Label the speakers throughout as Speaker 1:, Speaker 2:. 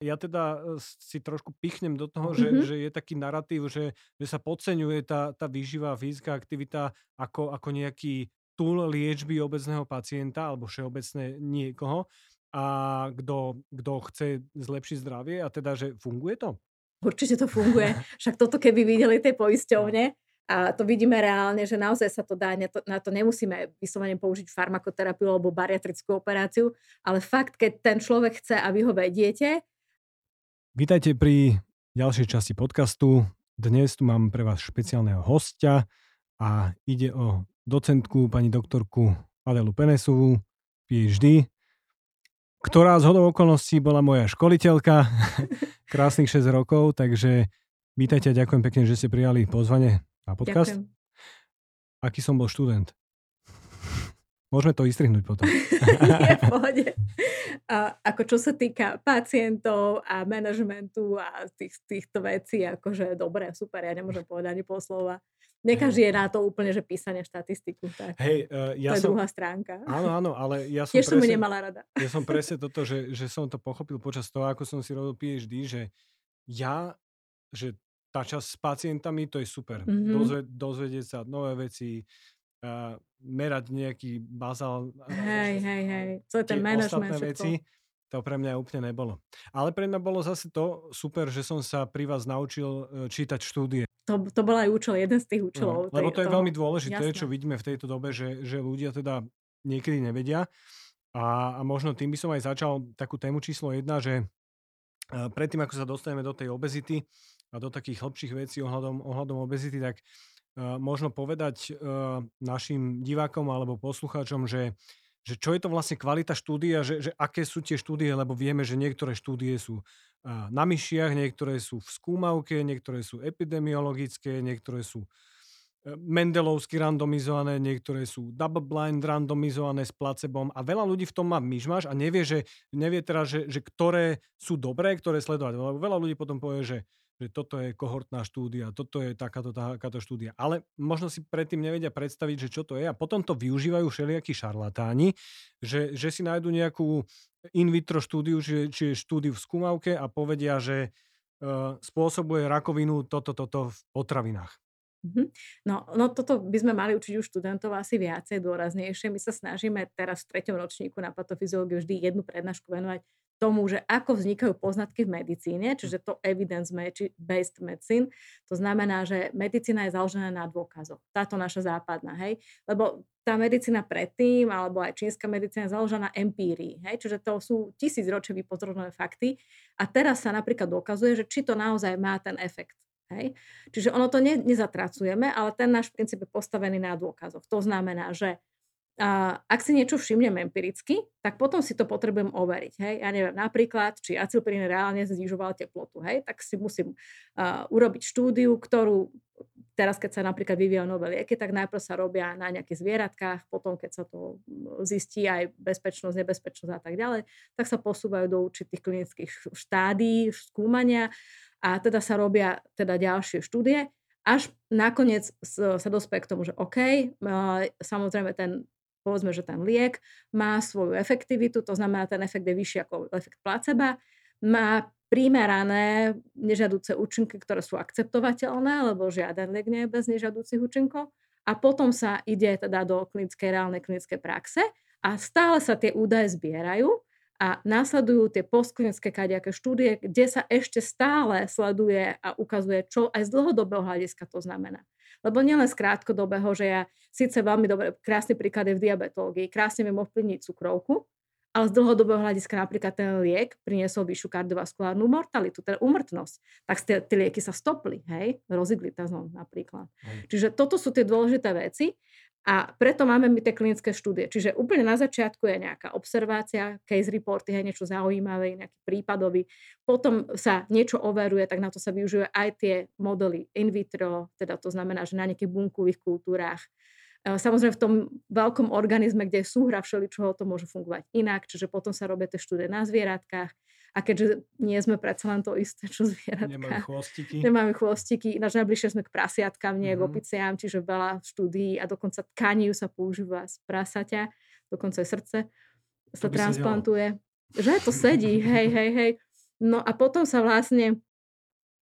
Speaker 1: Ja teda e, si trošku pichnem do toho, že,
Speaker 2: Mhm.
Speaker 1: že je taký narratív, že, že sa podceňuje tá, tá výživa, fyzická aktivita ako, ako nejaký túl liečby obecného pacienta alebo všeobecne niekoho a kto, kto chce zlepšiť zdravie a teda, že funguje to?
Speaker 2: Určite to funguje. Však toto keby videli tie poisťovne, a to vidíme reálne, že naozaj sa to dá, na to, na to nemusíme vyslovene použiť farmakoterapiu alebo bariatrickú operáciu, ale fakt, keď ten človek chce a vy ho vediete,
Speaker 1: Vítajte pri ďalšej časti podcastu. Dnes tu mám pre vás špeciálneho hostia a ide o docentku, pani doktorku Adelu Penesovú, PhD, ktorá z hodou okolností bola moja školiteľka krásnych 6 rokov, takže vítajte a ďakujem pekne, že ste prijali pozvanie na podcast.
Speaker 2: ďakujem.
Speaker 1: Aký som bol študent? Môžeme to vystrihnúť potom.
Speaker 2: Nie, v pohode. A, ako čo sa týka pacientov a manažmentu a tých, týchto vecí, akože dobre, super, ja nemôžem povedať ani pol slova. Nie každý je na to úplne, že písanie štatistiku. Tak.
Speaker 1: Hej, uh,
Speaker 2: to
Speaker 1: ja
Speaker 2: je
Speaker 1: som...
Speaker 2: druhá stránka.
Speaker 1: Áno, áno, ale ja som
Speaker 2: Tiež som ju nemala rada.
Speaker 1: Ja som presne toto, že, že som to pochopil počas toho, ako som si robil PhD, že ja, že tá časť s pacientami, to je super.
Speaker 2: Mhm.
Speaker 1: Dozve, dozvedieť sa nové veci, uh, merať nejaký bazál.
Speaker 2: Hej, hej, hej. Co je ten management,
Speaker 1: veci, to pre mňa úplne nebolo. Ale pre mňa bolo zase to super, že som sa pri vás naučil e, čítať štúdie.
Speaker 2: To, to bol aj účel, jeden z tých účelov.
Speaker 1: No, lebo to je
Speaker 2: toho.
Speaker 1: veľmi dôležité,
Speaker 2: Jasné.
Speaker 1: čo vidíme v tejto dobe, že, že ľudia teda niekedy nevedia. A, a možno tým by som aj začal takú tému číslo jedna, že e, predtým, ako sa dostaneme do tej obezity a do takých hĺbších vecí ohľadom, ohľadom obezity, tak možno povedať uh, našim divákom alebo poslucháčom, že, že čo je to vlastne kvalita štúdia, že, že aké sú tie štúdie, lebo vieme, že niektoré štúdie sú uh, na myšiach, niektoré sú v skúmavke, niektoré sú epidemiologické, niektoré sú mendelovsky randomizované, niektoré sú double blind randomizované s placebom a veľa ľudí v tom má myšmaš a nevie, že, nevie teraz, že, že ktoré sú dobré, ktoré sledovať. Veľa ľudí potom povie, že, že toto je kohortná štúdia, toto je takáto, takáto štúdia. Ale možno si predtým nevedia predstaviť, že čo to je a potom to využívajú všelijakí šarlatáni, že, že si nájdu nejakú in vitro štúdiu, či, je štúdiu v skúmavke a povedia, že uh, spôsobuje rakovinu toto, toto v potravinách.
Speaker 2: Mhm. No, no toto by sme mali učiť už študentov asi viacej dôraznejšie. My sa snažíme teraz v treťom ročníku na patofyziológiu vždy jednu prednášku venovať tomu, že ako vznikajú poznatky v medicíne, čiže to evidence-based medicine. To znamená, že medicína je založená na dôkazoch. Táto naša západná, hej. Lebo tá medicína predtým, alebo aj čínska medicína je založená na empírii, hej. Čiže to sú tisíc ročie vypozorované fakty. A teraz sa napríklad dokazuje, že či to naozaj má ten efekt. Hej? Čiže ono to ne, nezatracujeme, ale ten náš princíp je postavený na dôkazoch. To znamená, že a, ak si niečo všimnem empiricky, tak potom si to potrebujem overiť. Hej? Ja neviem, napríklad, či acylprín reálne znižoval teplotu. Hej? Tak si musím a, urobiť štúdiu, ktorú teraz, keď sa napríklad vyvíjajú nové lieky, tak najprv sa robia na nejakých zvieratkách, potom keď sa to zistí aj bezpečnosť, nebezpečnosť a tak ďalej, tak sa posúvajú do určitých klinických štádií skúmania a teda sa robia teda ďalšie štúdie, až nakoniec sa dospeje k tomu, že OK, samozrejme ten povedzme, že ten liek má svoju efektivitu, to znamená, ten efekt je vyšší ako efekt placeba, má primerané nežiaduce účinky, ktoré sú akceptovateľné, lebo žiaden liek nie je bez nežiaducich účinkov. A potom sa ide teda do klinickej, reálnej klinickej praxe a stále sa tie údaje zbierajú a následujú tie postklinické kadejaké štúdie, kde sa ešte stále sleduje a ukazuje, čo aj z dlhodobého hľadiska to znamená. Lebo nielen z krátkodobého, že ja síce veľmi dobre, krásny príklad je v diabetológii, krásne viem ovplyvniť cukrovku, ale z dlhodobého hľadiska napríklad ten liek priniesol vyššiu kardiovaskulárnu mortalitu, teda úmrtnosť. Tak tie, tie lieky sa stopli, hej, roziglitazon napríklad.
Speaker 1: Hej.
Speaker 2: Čiže toto sú tie dôležité veci a preto máme my tie klinické štúdie. Čiže úplne na začiatku je nejaká observácia, case reporty, hej, niečo zaujímavé, nejaký prípadový. Potom sa niečo overuje, tak na to sa využijú aj tie modely in vitro, teda to znamená, že na nejakých bunkových kultúrách. E, Samozrejme v tom veľkom organizme, kde je súhra všeličoho, to môže fungovať inak, čiže potom sa robia tie štúdie na zvieratkách. A keďže nie sme predsa len to isté, čo zvieratka.
Speaker 1: Nemáme chvostiky.
Speaker 2: Nemáme chvostiky, ináč najbližšie sme k prasiatkám, nie k
Speaker 1: Mhm.
Speaker 2: opiciám, čiže veľa štúdií a dokonca tkaniu sa používa z prasaťa, dokonca aj srdce sa transplantuje. Že to sedí, hej, hej, hej. No a potom sa vlastne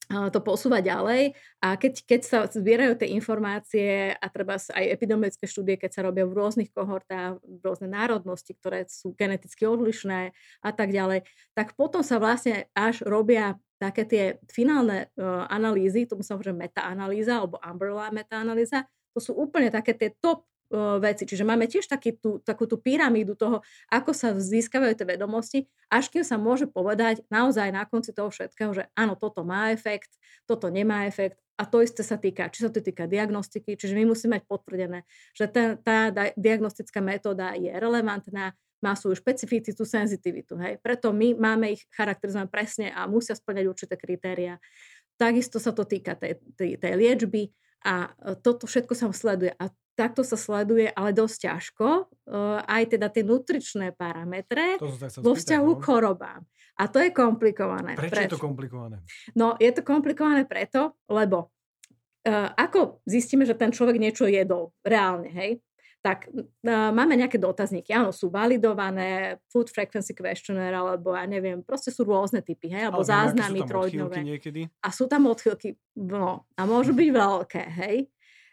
Speaker 2: to posúva ďalej. A keď, keď sa zbierajú tie informácie a treba aj epidemiologické štúdie, keď sa robia v rôznych kohortách, v rôzne národnosti, ktoré sú geneticky odlišné a tak ďalej, tak potom sa vlastne až robia také tie finálne uh, analýzy, tomu sa hovorí meta-analýza alebo umbrella meta-analýza, to sú úplne také tie top veci. Čiže máme tiež taký tú, takú tú pyramídu toho, ako sa získavajú tie vedomosti, až kým sa môže povedať naozaj na konci toho všetkého, že áno, toto má efekt, toto nemá efekt a to isté sa týka, či sa to týka diagnostiky, čiže my musíme mať potvrdené, že ten, tá diagnostická metóda je relevantná, má svoju špecificitu, senzitivitu. Hej. Preto my máme ich charakterizované presne a musia splňať určité kritéria. Takisto sa to týka tej, tej, tej liečby a e, toto všetko sa sleduje. A takto sa sleduje, ale dosť ťažko, uh, aj teda tie nutričné parametre vo vzťahu no? k chorobám. A to je komplikované.
Speaker 1: Prečo, Prečo je to komplikované?
Speaker 2: No, je to komplikované preto, lebo uh, ako zistíme, že ten človek niečo jedol reálne, hej? tak uh, máme nejaké dotazníky. Áno, sú validované, food frequency questionnaire, alebo ja neviem, proste sú rôzne typy, hej, alebo Ale záznamy trojdňové. A sú tam odchylky, no, a môžu byť veľké, hej.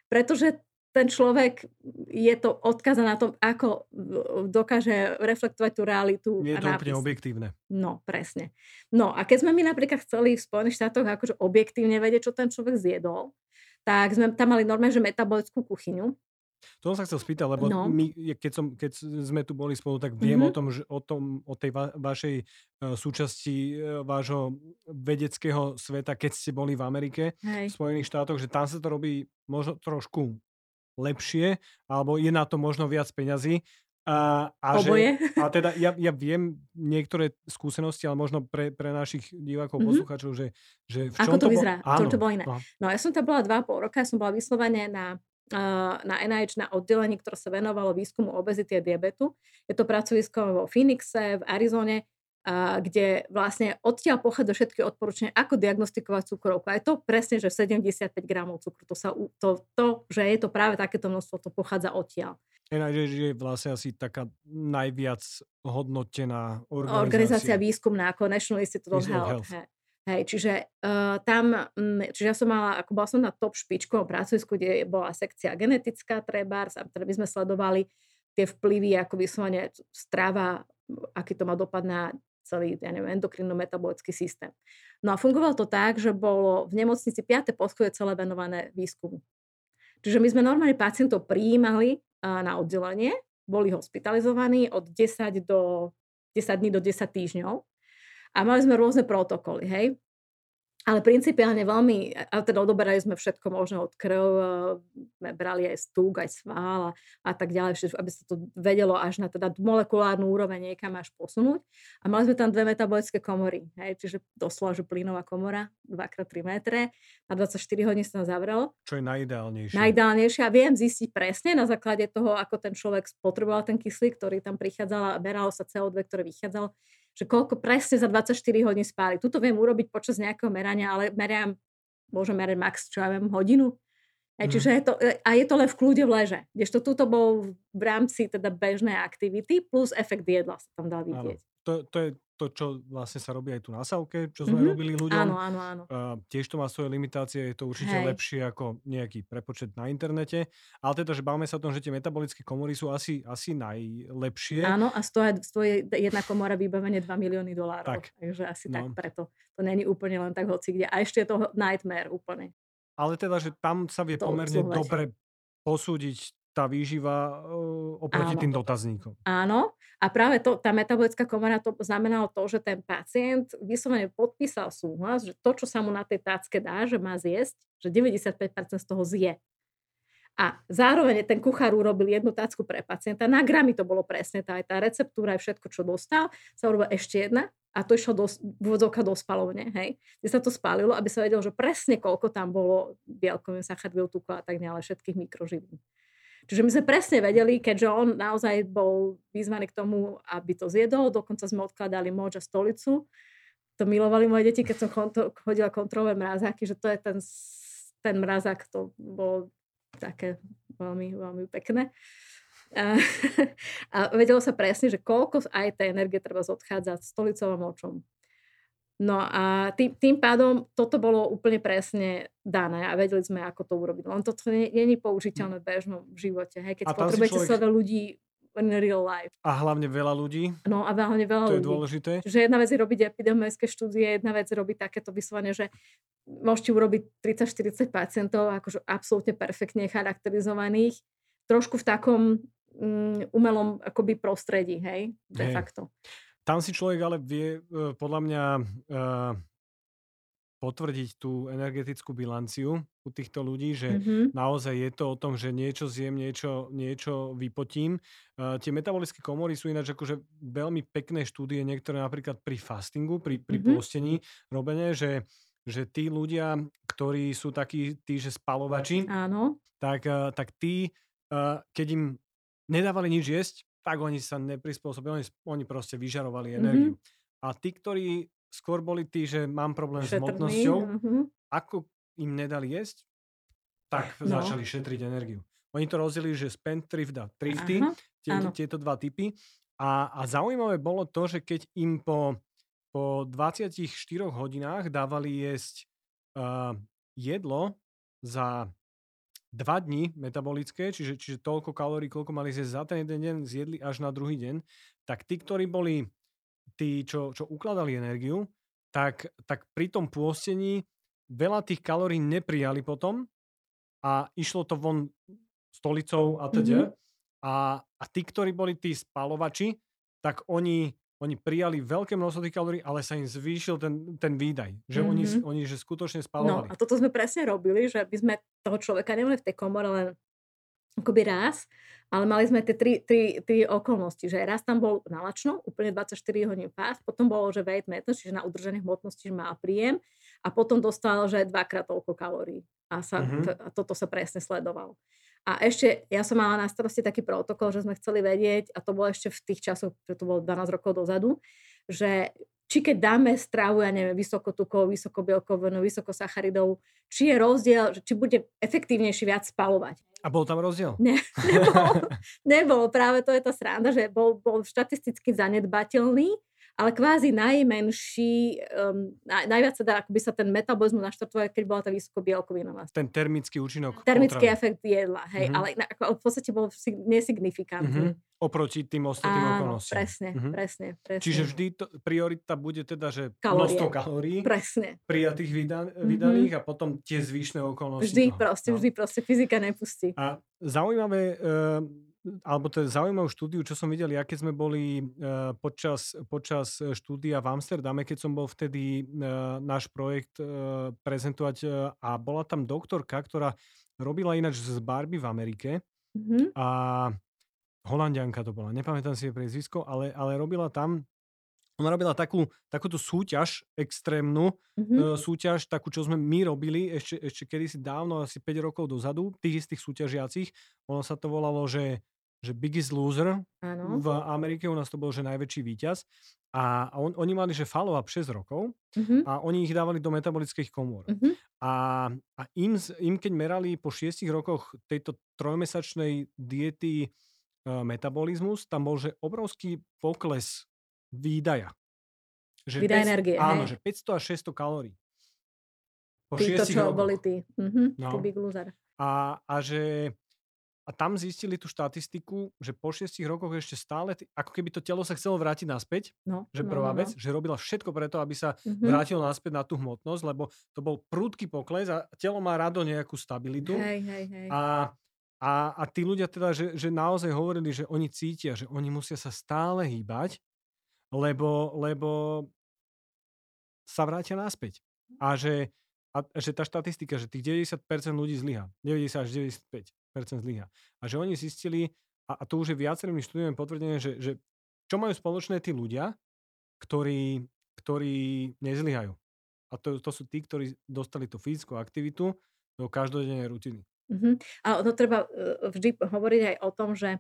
Speaker 2: Pretože ten človek je to odkazané na tom, ako dokáže reflektovať tú realitu.
Speaker 1: Je to úplne objektívne.
Speaker 2: No, presne. No a keď sme my napríklad chceli v Spojených štátoch akože objektívne vedieť, čo ten človek zjedol, tak sme tam mali normálne, že metabolickú kuchyňu.
Speaker 1: To som sa chcel spýtať, lebo no. my, keď, som, keď sme tu boli spolu, tak viem mm-hmm. o tom, že o, tom, o tej va, vašej uh, súčasti uh, vášho vedeckého sveta, keď ste boli v Amerike, Hej. v Spojených štátoch, že tam sa to robí možno trošku lepšie, alebo je na to možno viac peňazí. A, a,
Speaker 2: Oboje.
Speaker 1: Že, a teda ja, ja viem niektoré skúsenosti, ale možno pre, pre našich divákov, mm-hmm. poslucháčov, že, že v čom
Speaker 2: Ako to, to vyzerá? Bol... Áno, to bolo iné? No. no ja som tam bola dva pol roka, ja som bola vyslovene na na NIH na oddelení, ktoré sa venovalo výskumu obezity a diabetu. Je to pracovisko vo Phoenixe, v Arizone a kde vlastne odtiaľ pochádza všetky odporúčania, ako diagnostikovať cukrovku. A je to presne, že 75 gramov cukru. To, sa, to, to, že je to práve takéto množstvo, to pochádza odtiaľ.
Speaker 1: NIH je vlastne asi taká najviac hodnotená organizácia.
Speaker 2: Organizácia výskumná ako National Institute of Health. Health. Hej, čiže uh, tam, um, čiže ja som mala, ako bola som na top špičkovom pracovisku, kde bola sekcia genetická trebárs a teda by sme sledovali tie vplyvy, ako vyslovene strava, aký to má dopad na celý, ja neviem, endokrinno-metabolický systém. No a fungovalo to tak, že bolo v nemocnici 5. poschodie celé venované výskumu. Čiže my sme normálne pacientov prijímali na oddelenie, boli hospitalizovaní od 10 do 10 dní do 10 týždňov a mali sme rôzne protokoly, hej. Ale principiálne veľmi, a teda odoberali sme všetko možné od krv, sme brali aj stúk, aj svál a, a tak ďalej, aby sa to vedelo až na teda molekulárnu úroveň niekam až posunúť. A mali sme tam dve metabolické komory, hej, čiže doslova, že plynová komora, 2x3 metre, na 24 hodín sa zavrelo.
Speaker 1: Čo je najideálnejšie.
Speaker 2: Najideálnejšie a viem zistiť presne na základe toho, ako ten človek spotreboval ten kyslík, ktorý tam prichádzal a beralo sa CO2, ktoré vychádzalo že koľko presne za 24 hodín spáli. Tuto viem urobiť počas nejakého merania, ale meriam, môžem merať max, čo ja viem, hodinu. E, čiže je to, e, a je to len v kľude v leže. Kdežto tuto bol v rámci teda bežnej aktivity plus efekt jedla sa tam dal vidieť.
Speaker 1: Áno. To, to je to, čo vlastne sa robí aj tu na Savke, čo sme mm-hmm. robili ľuďom.
Speaker 2: Áno, áno, áno.
Speaker 1: Uh, tiež to má svoje limitácie, je to určite Hej. lepšie ako nejaký prepočet na internete. Ale teda, že bavíme sa o tom, že tie metabolické komory sú asi, asi najlepšie.
Speaker 2: Áno, a stojí, stojí jedna komora vybavenie 2 milióny dolárov. Tak. Takže asi no. tak preto. To není úplne len tak hoci kde. A ešte je to nightmare úplne.
Speaker 1: Ale teda, že tam sa vie to pomerne dobre posúdiť tá výživa oproti Áno. tým dotazníkom.
Speaker 2: Áno, a práve to, tá metabolická komora to znamenalo to, že ten pacient vyslovene podpísal súhlas, že to, čo sa mu na tej tácke dá, že má zjesť, že 95% z toho zje. A zároveň ten kuchár urobil jednu tácku pre pacienta. Na gramy to bolo presne tá, aj tá receptúra, aj všetko, čo dostal, sa urobila ešte jedna a to išlo do, vôdzovka do spalovne, hej. Kde sa to spálilo, aby sa vedelo, že presne koľko tam bolo bielkovín, sacharidov, tukla a tak ďalej, všetkých mikroživín. Čiže my sme presne vedeli, keďže on naozaj bol vyzvaný k tomu, aby to zjedol, dokonca sme odkladali moč a stolicu. To milovali moje deti, keď som chodila kontrolové mrazáky, že to je ten, ten mrazák, to bolo také veľmi, veľmi pekné. A, a vedelo sa presne, že koľko aj tej energie treba zodchádzať stolicou a močom. No a tým, tým pádom toto bolo úplne presne dané a vedeli sme, ako to urobiť. Len toto nie je použiteľné v bežnom živote. Hej, keď potrebujete človek... sledovať ľudí in real life.
Speaker 1: A hlavne veľa ľudí.
Speaker 2: No a hlavne veľa ľudí.
Speaker 1: To je dôležité.
Speaker 2: Že jedna vec je robiť epidemiologické štúdie, jedna vec je robiť takéto vyslovene, že môžete urobiť 30-40 pacientov akože absolútne perfektne charakterizovaných, trošku v takom mm, umelom akoby prostredí, hej, de hej. facto.
Speaker 1: Tam si človek ale vie, e, podľa mňa, uh, potvrdiť tú energetickú bilanciu u týchto ľudí, že mm-hmm. naozaj je to o tom, že niečo zjem, niečo, niečo vypotím. Uh, tie metabolické komory sú ináč akože veľmi pekné štúdie, niektoré napríklad pri fastingu, pri, pri mm-hmm. pôstení robené, že, že tí ľudia, ktorí sú takí, tí, že spalovači,
Speaker 2: Áno.
Speaker 1: Tak, uh, tak tí, uh, keď im nedávali nič jesť, tak oni sa neprispôsobili, oni, oni proste vyžarovali mm-hmm. energiu. A tí, ktorí skôr boli tí, že mám problém Šetrný, s hmotnosťou, uh-huh. ako im nedali jesť, tak no. začali šetriť energiu. Oni to rozdelili, že spendthrift a thrifty, tieto, tieto dva typy. A, a zaujímavé bolo to, že keď im po, po 24 hodinách dávali jesť uh, jedlo za dva dní metabolické, čiže, čiže toľko kalórií, koľko mali zjesť za ten jeden deň, zjedli až na druhý deň, tak tí, ktorí boli tí, čo, čo ukladali energiu, tak, tak pri tom pôstení veľa tých kalórií neprijali potom a išlo to von stolicou a teda. Mm-hmm. A, a tí, ktorí boli tí spalovači, tak oni oni prijali veľké množstvo tých kalórií, ale sa im zvýšil ten, ten výdaj. Že mm-hmm. oni, oni že skutočne no, spalovali.
Speaker 2: No a toto sme presne robili, že aby sme toho človeka nemali v tej komore len akoby raz, ale mali sme tie tri, tri, tri okolnosti, že raz tam bol nalačno, úplne 24 hodín fast, potom bolo, že weight maintenance, čiže na udržanie hmotnosti, že má príjem a potom dostal, že dvakrát toľko kalórií. A, sa, mm-hmm. a toto sa presne sledovalo. A ešte, ja som mala na starosti taký protokol, že sme chceli vedieť, a to bolo ešte v tých časoch, že to bolo 12 rokov dozadu, že či keď dáme stravu, ja neviem, vysokotukovú, vysokobielkovenú, vysokosacharidovú, či je rozdiel, či bude efektívnejší viac spalovať.
Speaker 1: A bol tam rozdiel?
Speaker 2: Ne, nebol, nebol, práve to je tá sranda, že bol, bol štatisticky zanedbateľný, ale kvázi najmenší, um, naj, najviac sa dá, akoby sa ten metabolizmus naštartuje, keď bola tá vysokobielkovinová.
Speaker 1: Ten termický účinok.
Speaker 2: Termický potravy. efekt jedla, hej, mm-hmm. ale na, ako, v podstate bol nesignifikantný. Mm-hmm.
Speaker 1: Oproti tým ostatným
Speaker 2: Áno,
Speaker 1: okolnostiam.
Speaker 2: presne, mm-hmm. presne, presne.
Speaker 1: Čiže vždy to, priorita bude teda, že množstvo kalórií
Speaker 2: presne.
Speaker 1: prijatých vydan, mm-hmm. vydaných a potom tie zvyšné okolnosti.
Speaker 2: Vždy toho. proste, no. vždy proste fyzika nepustí.
Speaker 1: A zaujímavé, uh, alebo to je zaujímavú štúdiu, čo som videl, ja keď sme boli uh, počas, počas štúdia v Amsterdame, keď som bol vtedy uh, náš projekt uh, prezentovať a bola tam doktorka, ktorá robila ináč z Barbie v Amerike mm-hmm. a Holandianka to bola, nepamätám si jej priezvisko, ale, ale robila tam ona robila takú, takúto súťaž extrémnu, mm-hmm. súťaž, takú, čo sme my robili ešte, ešte kedysi dávno, asi 5 rokov dozadu, tých istých súťažiacich. Ono sa to volalo, že že Biggest Loser ano. v Amerike, u nás to bol, že najväčší víťaz. A on, oni mali, že follow-up 6 rokov uh-huh. a oni ich dávali do metabolických komôr. Uh-huh. A, a im, im, keď merali po 6 rokoch tejto trojmesačnej diety uh, metabolizmus, tam bol, že obrovský pokles výdaja.
Speaker 2: Že Výdaj energie.
Speaker 1: Áno,
Speaker 2: hej.
Speaker 1: že 500 až 600 kalórií.
Speaker 2: Po Títo, čo rokoch. boli tí. Uh-huh, no. tí big loser.
Speaker 1: A, a že a tam zistili tú štatistiku, že po šiestich rokoch ešte stále, ako keby to telo sa chcelo vrátiť naspäť,
Speaker 2: no,
Speaker 1: že
Speaker 2: no,
Speaker 1: prvá
Speaker 2: no, no.
Speaker 1: vec, že robila všetko preto, aby sa mm-hmm. vrátilo naspäť na tú hmotnosť, lebo to bol prúdky pokles a telo má rado nejakú stabilitu.
Speaker 2: Hej, hej, hej.
Speaker 1: A, a, a tí ľudia teda, že, že naozaj hovorili, že oni cítia, že oni musia sa stále hýbať, lebo, lebo sa vrátia naspäť. A že, a že tá štatistika, že tých 90% ľudí zlyha, 90 až 95, zlyha. A že oni zistili, a, a to už je viacerými štúdiami potvrdené, že, že čo majú spoločné tí ľudia, ktorí, ktorí nezlyhajú. A to, to sú tí, ktorí dostali tú fyzickú aktivitu do každodennej rutiny.
Speaker 2: Uh-huh. A to treba e, vždy hovoriť aj o tom, že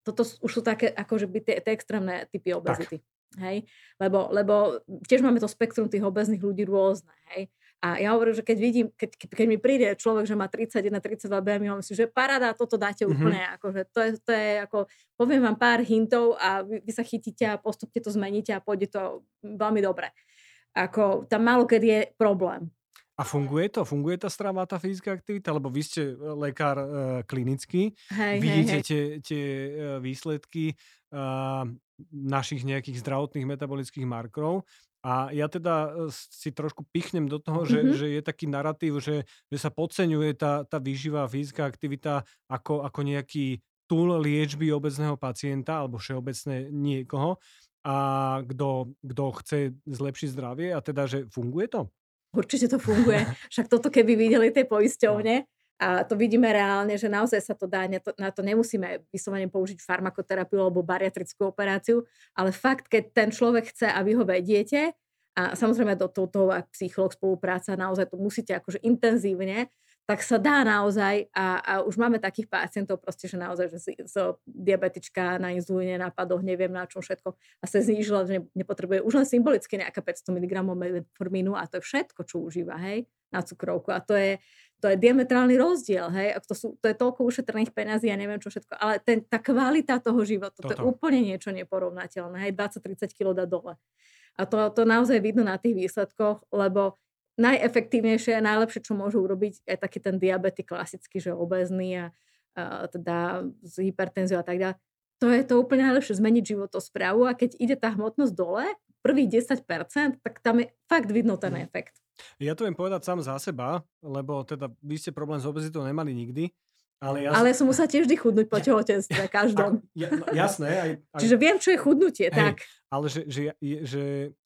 Speaker 2: toto už sú také akože by tie, tie extrémne typy obezity. Hej? Lebo, lebo tiež máme to spektrum tých obezných ľudí rôzne. Hej? A ja hovorím, že keď vidím, keď, keď mi príde človek, že má 31-32 BMI, myslím, že paráda, toto dáte mm-hmm. úplne, akože to je, to je ako, poviem vám pár hintov a vy, vy sa chytíte a postupne to zmeníte a pôjde to veľmi dobre. Ako tam málo kedy je problém.
Speaker 1: A funguje to? Funguje tá strava, tá fyzická aktivita? Lebo vy ste e, lekár e, klinický,
Speaker 2: Hej,
Speaker 1: vidíte
Speaker 2: hej, hej.
Speaker 1: tie, tie e, výsledky e, našich nejakých zdravotných metabolických markrov. A ja teda e, si trošku pichnem do toho, že,
Speaker 2: Mhm.
Speaker 1: že je taký narratív, že, že sa podceňuje tá, tá výživa, fyzická aktivita ako, ako nejaký túl liečby obecného pacienta alebo všeobecne niekoho a kto, kto chce zlepšiť zdravie a teda, že funguje to?
Speaker 2: Určite to funguje. Však toto keby videli tie
Speaker 1: No.
Speaker 2: A to vidíme reálne, že naozaj sa to dá, na to, na nemusíme vyslovene použiť farmakoterapiu alebo bariatrickú operáciu, ale fakt, keď ten človek chce a vy ho vediete, a samozrejme do toho, ak psycholog spolupráca, naozaj to musíte akože intenzívne, tak sa dá naozaj a, a už máme takých pacientov proste, že naozaj, že si, so diabetička na inzulíne, nápadoch, neviem na čom všetko a sa znížila, že ne- nepotrebuje už len symbolicky nejaká 500 mg metformínu a to je všetko, čo užíva, hej, na cukrovku. A to je, to je diametrálny rozdiel, hej, to, sú, to je toľko ušetrených peňazí a neviem čo všetko, ale ten, tá kvalita toho života, to je
Speaker 1: Toto.
Speaker 2: úplne niečo neporovnateľné, hej, 20-30 kg dá dole. A to, to naozaj vidno na tých výsledkoch, lebo najefektívnejšie a najlepšie, čo môžu urobiť, je taký ten diabetik klasický, že obezný a, a teda s hypertenziou a tak ďalej. To je to úplne najlepšie, zmeniť životosprávu a keď ide tá hmotnosť dole, prvých 10%, tak tam je fakt vidno ten
Speaker 1: Mm.
Speaker 2: efekt.
Speaker 1: Ja to viem povedať sám za seba, lebo teda vy ste problém s obezitou nemali nikdy, ale ja...
Speaker 2: Ale ja som musela tiež vždy chudnúť po tehotenstve, každom.
Speaker 1: ja, no, jasné, aj, aj,
Speaker 2: Čiže viem, čo je chudnutie,
Speaker 1: Hej.
Speaker 2: tak.
Speaker 1: ale že, že, že,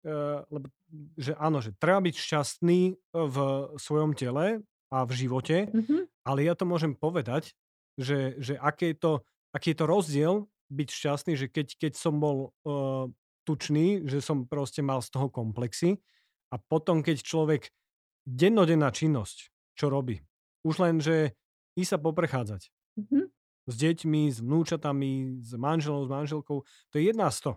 Speaker 1: uh, lebo, že áno, že treba byť šťastný e, v svojom tele a v živote,
Speaker 2: Mhm.
Speaker 1: ale ja to môžem povedať, že, že aký, je to, aký je to rozdiel byť šťastný, že keď, keď som bol uh, tučný, že som proste mal z toho komplexy a potom, keď človek dennodenná činnosť, čo robí, už len, že i sa poprechádzať
Speaker 2: Mhm.
Speaker 1: s deťmi, s vnúčatami, s manželom, s manželkou, to je jedna z to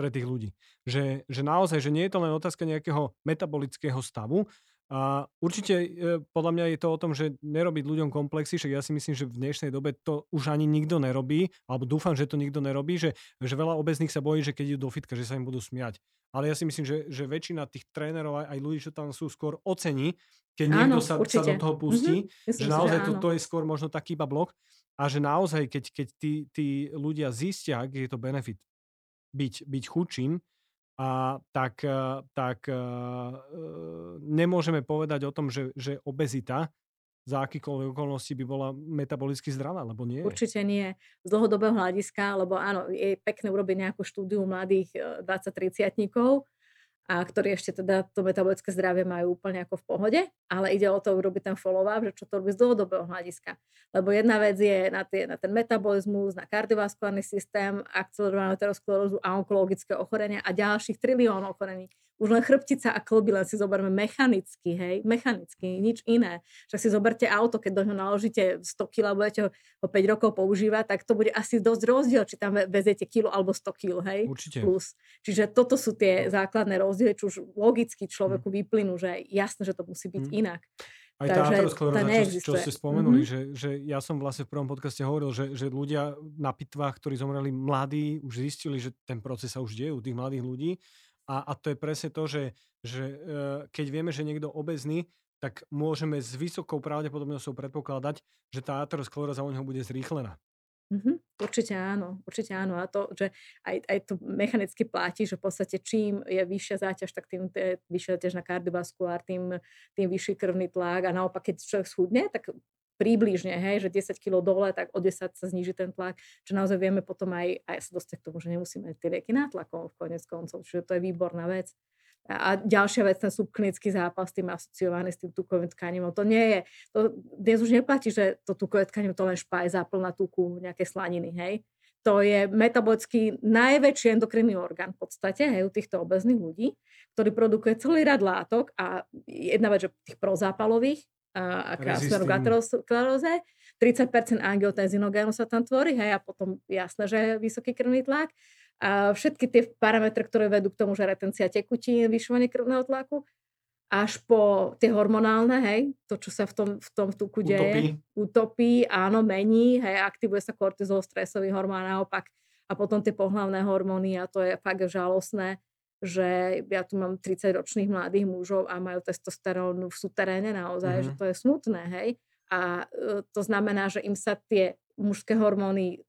Speaker 1: pre tých ľudí. Že, že naozaj, že nie je to len otázka nejakého metabolického stavu, a určite e, podľa mňa je to o tom, že nerobiť ľuďom komplexy, však ja si myslím, že v dnešnej dobe to už ani nikto nerobí, alebo dúfam, že to nikto nerobí, že, že veľa obezných sa bojí, že keď idú do fitka, že sa im budú smiať. Ale ja si myslím, že, že väčšina tých trénerov, aj, aj ľudí, čo tam sú, skôr ocení, keď
Speaker 2: Áno,
Speaker 1: niekto sa, sa do toho pustí,
Speaker 2: Myslím
Speaker 1: že naozaj
Speaker 2: že
Speaker 1: to, to je skôr možno taký iba blok a že naozaj, keď, keď tí, tí ľudia zistia, aký je to benefit byť, byť chudším, a tak, eh, tak eh, eh, nemôžeme povedať o tom, že, že obezita za akýkoľvek okolnosti by bola metabolicky zdravá, lebo nie.
Speaker 2: Určite nie. Z dlhodobého hľadiska, lebo áno, je pekné urobiť nejakú štúdiu mladých e, 20-30 a ktorí ešte teda to metabolické zdravie majú úplne ako v pohode, ale ide o to urobiť ten follow-up, že čo to robí z dlhodobého hľadiska. Lebo jedna vec je na, tie, na ten metabolizmus, na kardiovaskulárny systém, akcelerovanú aterosklerózu a onkologické ochorenia a ďalších triliónov ochorení. Už len chrbtica a len si zoberme mechanicky, hej, mechanicky, nič iné. Však si zoberte auto, keď do ňoho naložíte 100 kg a budete ho o 5 rokov používať, tak to bude asi dosť rozdiel, či tam ve- veziete kilo alebo 100 kg, hej,
Speaker 1: Určite.
Speaker 2: plus. Čiže toto sú tie základné rozdiely, čo už logicky človeku vyplynú, že jasné, že to musí byť
Speaker 1: Mm.
Speaker 2: inak.
Speaker 1: Aj tá
Speaker 2: Takže
Speaker 1: ateroskleróza, čo, čo ste spomenuli,
Speaker 2: Mhm.
Speaker 1: že, že ja som vlastne v prvom podcaste hovoril, že, že ľudia na pitvách, ktorí zomreli mladí, už zistili, že ten proces sa už deje u tých mladých ľudí. A, a to je presne to, že, že eh, keď vieme, že niekto obezný, tak môžeme s vysokou pravdepodobnosťou predpokladať, že tá ateroskleróza u neho bude zrýchlená.
Speaker 2: Mhm, určite áno, určite áno. A to, že aj, aj to mechanicky platí, že v podstate čím je vyššia záťaž, tak tým je vyššia záťaž na kardiovaskulár, tým, tým vyšší krvný tlak a naopak, keď človek schudne, tak približne, hej, že 10 kg dole, tak o 10 sa zníži ten tlak, čo naozaj vieme potom aj, aj sa dostať k tomu, že nemusíme tie lieky nátlakom v konec koncov, čiže to je výborná vec. A ďalšia vec, ten subklinický zápal s tým asociovaný s tým tukovým tkaním, to nie je, to dnes už neplatí, že to tukové tkanivo to len špaj, plná tuku, nejaké slaniny, hej. To je metabolicky najväčší endokrinný orgán v podstate, hej, u týchto obezných ľudí, ktorý produkuje celý rad látok a jedna vec, že tých prozápalových, a, a k ateroskleróze, 30% angiotenzinogénu sa tam tvorí, hej, a potom jasné, že je vysoký krvný tlak. A všetky tie parametre, ktoré vedú k tomu, že retencia tekutín, vyšovanie krvného tlaku, až po tie hormonálne, hej, to, čo sa v tom, v tom tuku deje,
Speaker 1: Utopí.
Speaker 2: utopí, áno, mení, hej, aktivuje sa kortizol, stresový hormón naopak. A potom tie pohlavné hormóny a to je fakt žalostné. Že ja tu mám 30 ročných mladých mužov a majú testosterón v súteréne naozaj, mm-hmm. že to je smutné, hej. A e, to znamená, že im sa tie mužské hormóny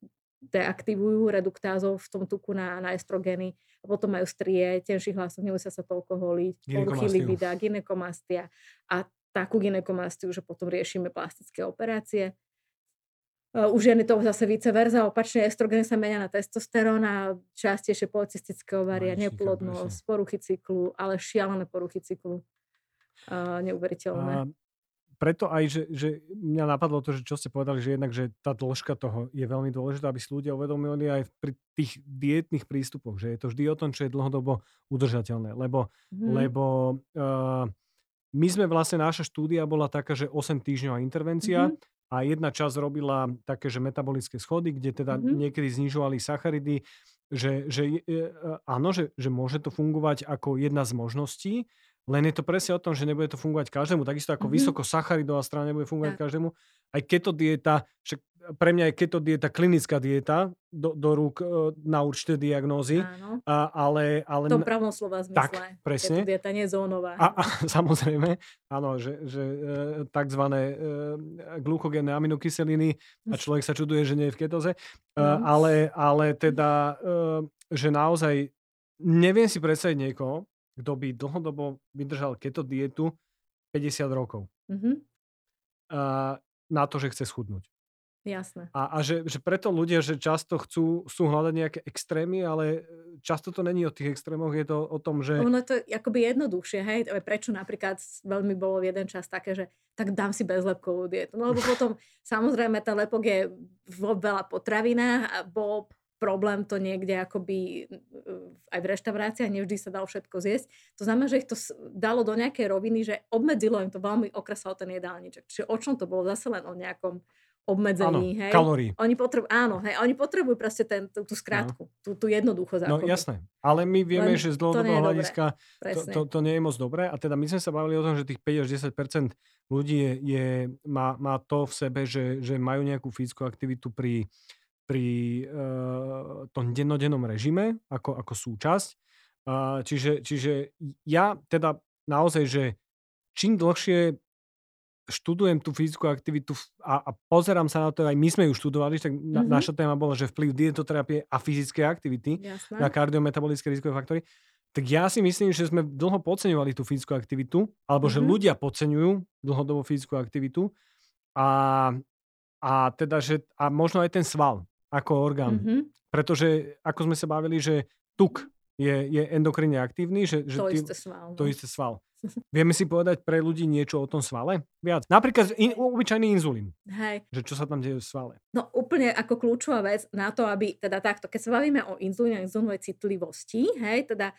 Speaker 2: deaktivujú reduktázov v tom tuku na, na estrogeny a potom majú strie, tenší hlasov, nemusia sa toľko holiť, poruchy libida, ginekomastia a takú ginekomastiu, že potom riešime plastické operácie. U ženy to zase vice verza, opačne estrogeny sa menia na testosterón a častejšie policistické ovaria, neplodnosť, poruchy cyklu, ale šialené poruchy cyklu. Uh, neuveriteľné. A
Speaker 1: preto aj, že, že mňa napadlo to, že čo ste povedali, že jednak, že tá dĺžka toho je veľmi dôležitá, aby si ľudia uvedomili aj pri tých dietných prístupoch, že je to vždy o tom, čo je dlhodobo udržateľné. Lebo, mm. lebo uh, my sme vlastne, naša štúdia bola taká, že 8 týždňová intervencia mm-hmm a jedna časť robila také, že metabolické schody, kde teda mm-hmm. niekedy znižovali sacharidy, že, že e, e, áno, že, že môže to fungovať ako jedna z možností, len je to presne o tom, že nebude to fungovať každému, takisto ako mm-hmm. vysokosacharidová strana nebude fungovať ja. každému. Aj keto dieta, však pre mňa je keto dieta klinická dieta do, do rúk e, na určité diagnózy. Áno. A, ale, ale...
Speaker 2: V tom pravom slova zmysle.
Speaker 1: Tak, presne.
Speaker 2: Keto dieta nie je zónová.
Speaker 1: A, a, samozrejme, áno, že, že e, takzvané e, glukogénne aminokyseliny a hm. človek sa čuduje, že nie je v ketoze. E, ale, ale teda, že naozaj neviem si predstaviť niekoho, kto by dlhodobo vydržal keto dietu 50 rokov. Mm-hmm. A, na to, že chce schudnúť.
Speaker 2: Jasné.
Speaker 1: A, a že, že preto ľudia, že často chcú, chcú hľadať nejaké extrémy, ale často to není o tých extrémoch, je to o tom, že...
Speaker 2: Ono to je akoby jednoduchšie, hej, prečo napríklad veľmi bolo v jeden čas také, že tak dám si bezlepkovú dietu. No lebo potom samozrejme ten lepok je vo veľa potravinách a bol problém to niekde akoby aj v reštauráciách, nevždy sa dalo všetko zjesť. To znamená, že ich to dalo do nejakej roviny, že obmedzilo im to veľmi okresalo ten jedálniček. Čiže o čom to bolo? Zase len o nejakom obmedzení. Áno, hej?
Speaker 1: kalórií.
Speaker 2: Oni potrebujú, áno, hej, oni potrebujú proste ten, tú, tú skrátku, tú, tú jednoducho
Speaker 1: No jasné, ale my vieme, Len že z dlhodobého hľadiska to, to, to nie je moc dobré a teda my sme sa bavili o tom, že tých 5 až 10 ľudí je, je, má, má to v sebe, že, že majú nejakú fyzickú aktivitu pri, pri uh, tom dennodennom režime ako, ako súčasť. Uh, čiže, čiže ja teda naozaj, že čím dlhšie študujem tú fyzickú aktivitu a, a pozerám sa na to, aj my sme ju študovali, tak na, mm-hmm. naša téma bola, že vplyv dietoterapie a fyzické aktivity Jasne. na kardiometabolické rizikové faktory, tak ja si myslím, že sme dlho podceňovali tú fyzickú aktivitu, alebo mm-hmm. že ľudia podceňujú dlhodobo fyzickú aktivitu a, a teda, že a možno aj ten sval ako orgán. Mm-hmm. Pretože, ako sme sa bavili, že tuk je, je endokrinne aktívny, že, že
Speaker 2: to tým, isté sval.
Speaker 1: To no. isté sval. Vieme si povedať pre ľudí niečo o tom svale? Viac. Napríklad in, obyčajný inzulín.
Speaker 2: Hej.
Speaker 1: Že čo sa tam deje v svale?
Speaker 2: No úplne ako kľúčová vec na to, aby teda takto, keď sa bavíme o inzulíne a inzulínovej citlivosti, hej, teda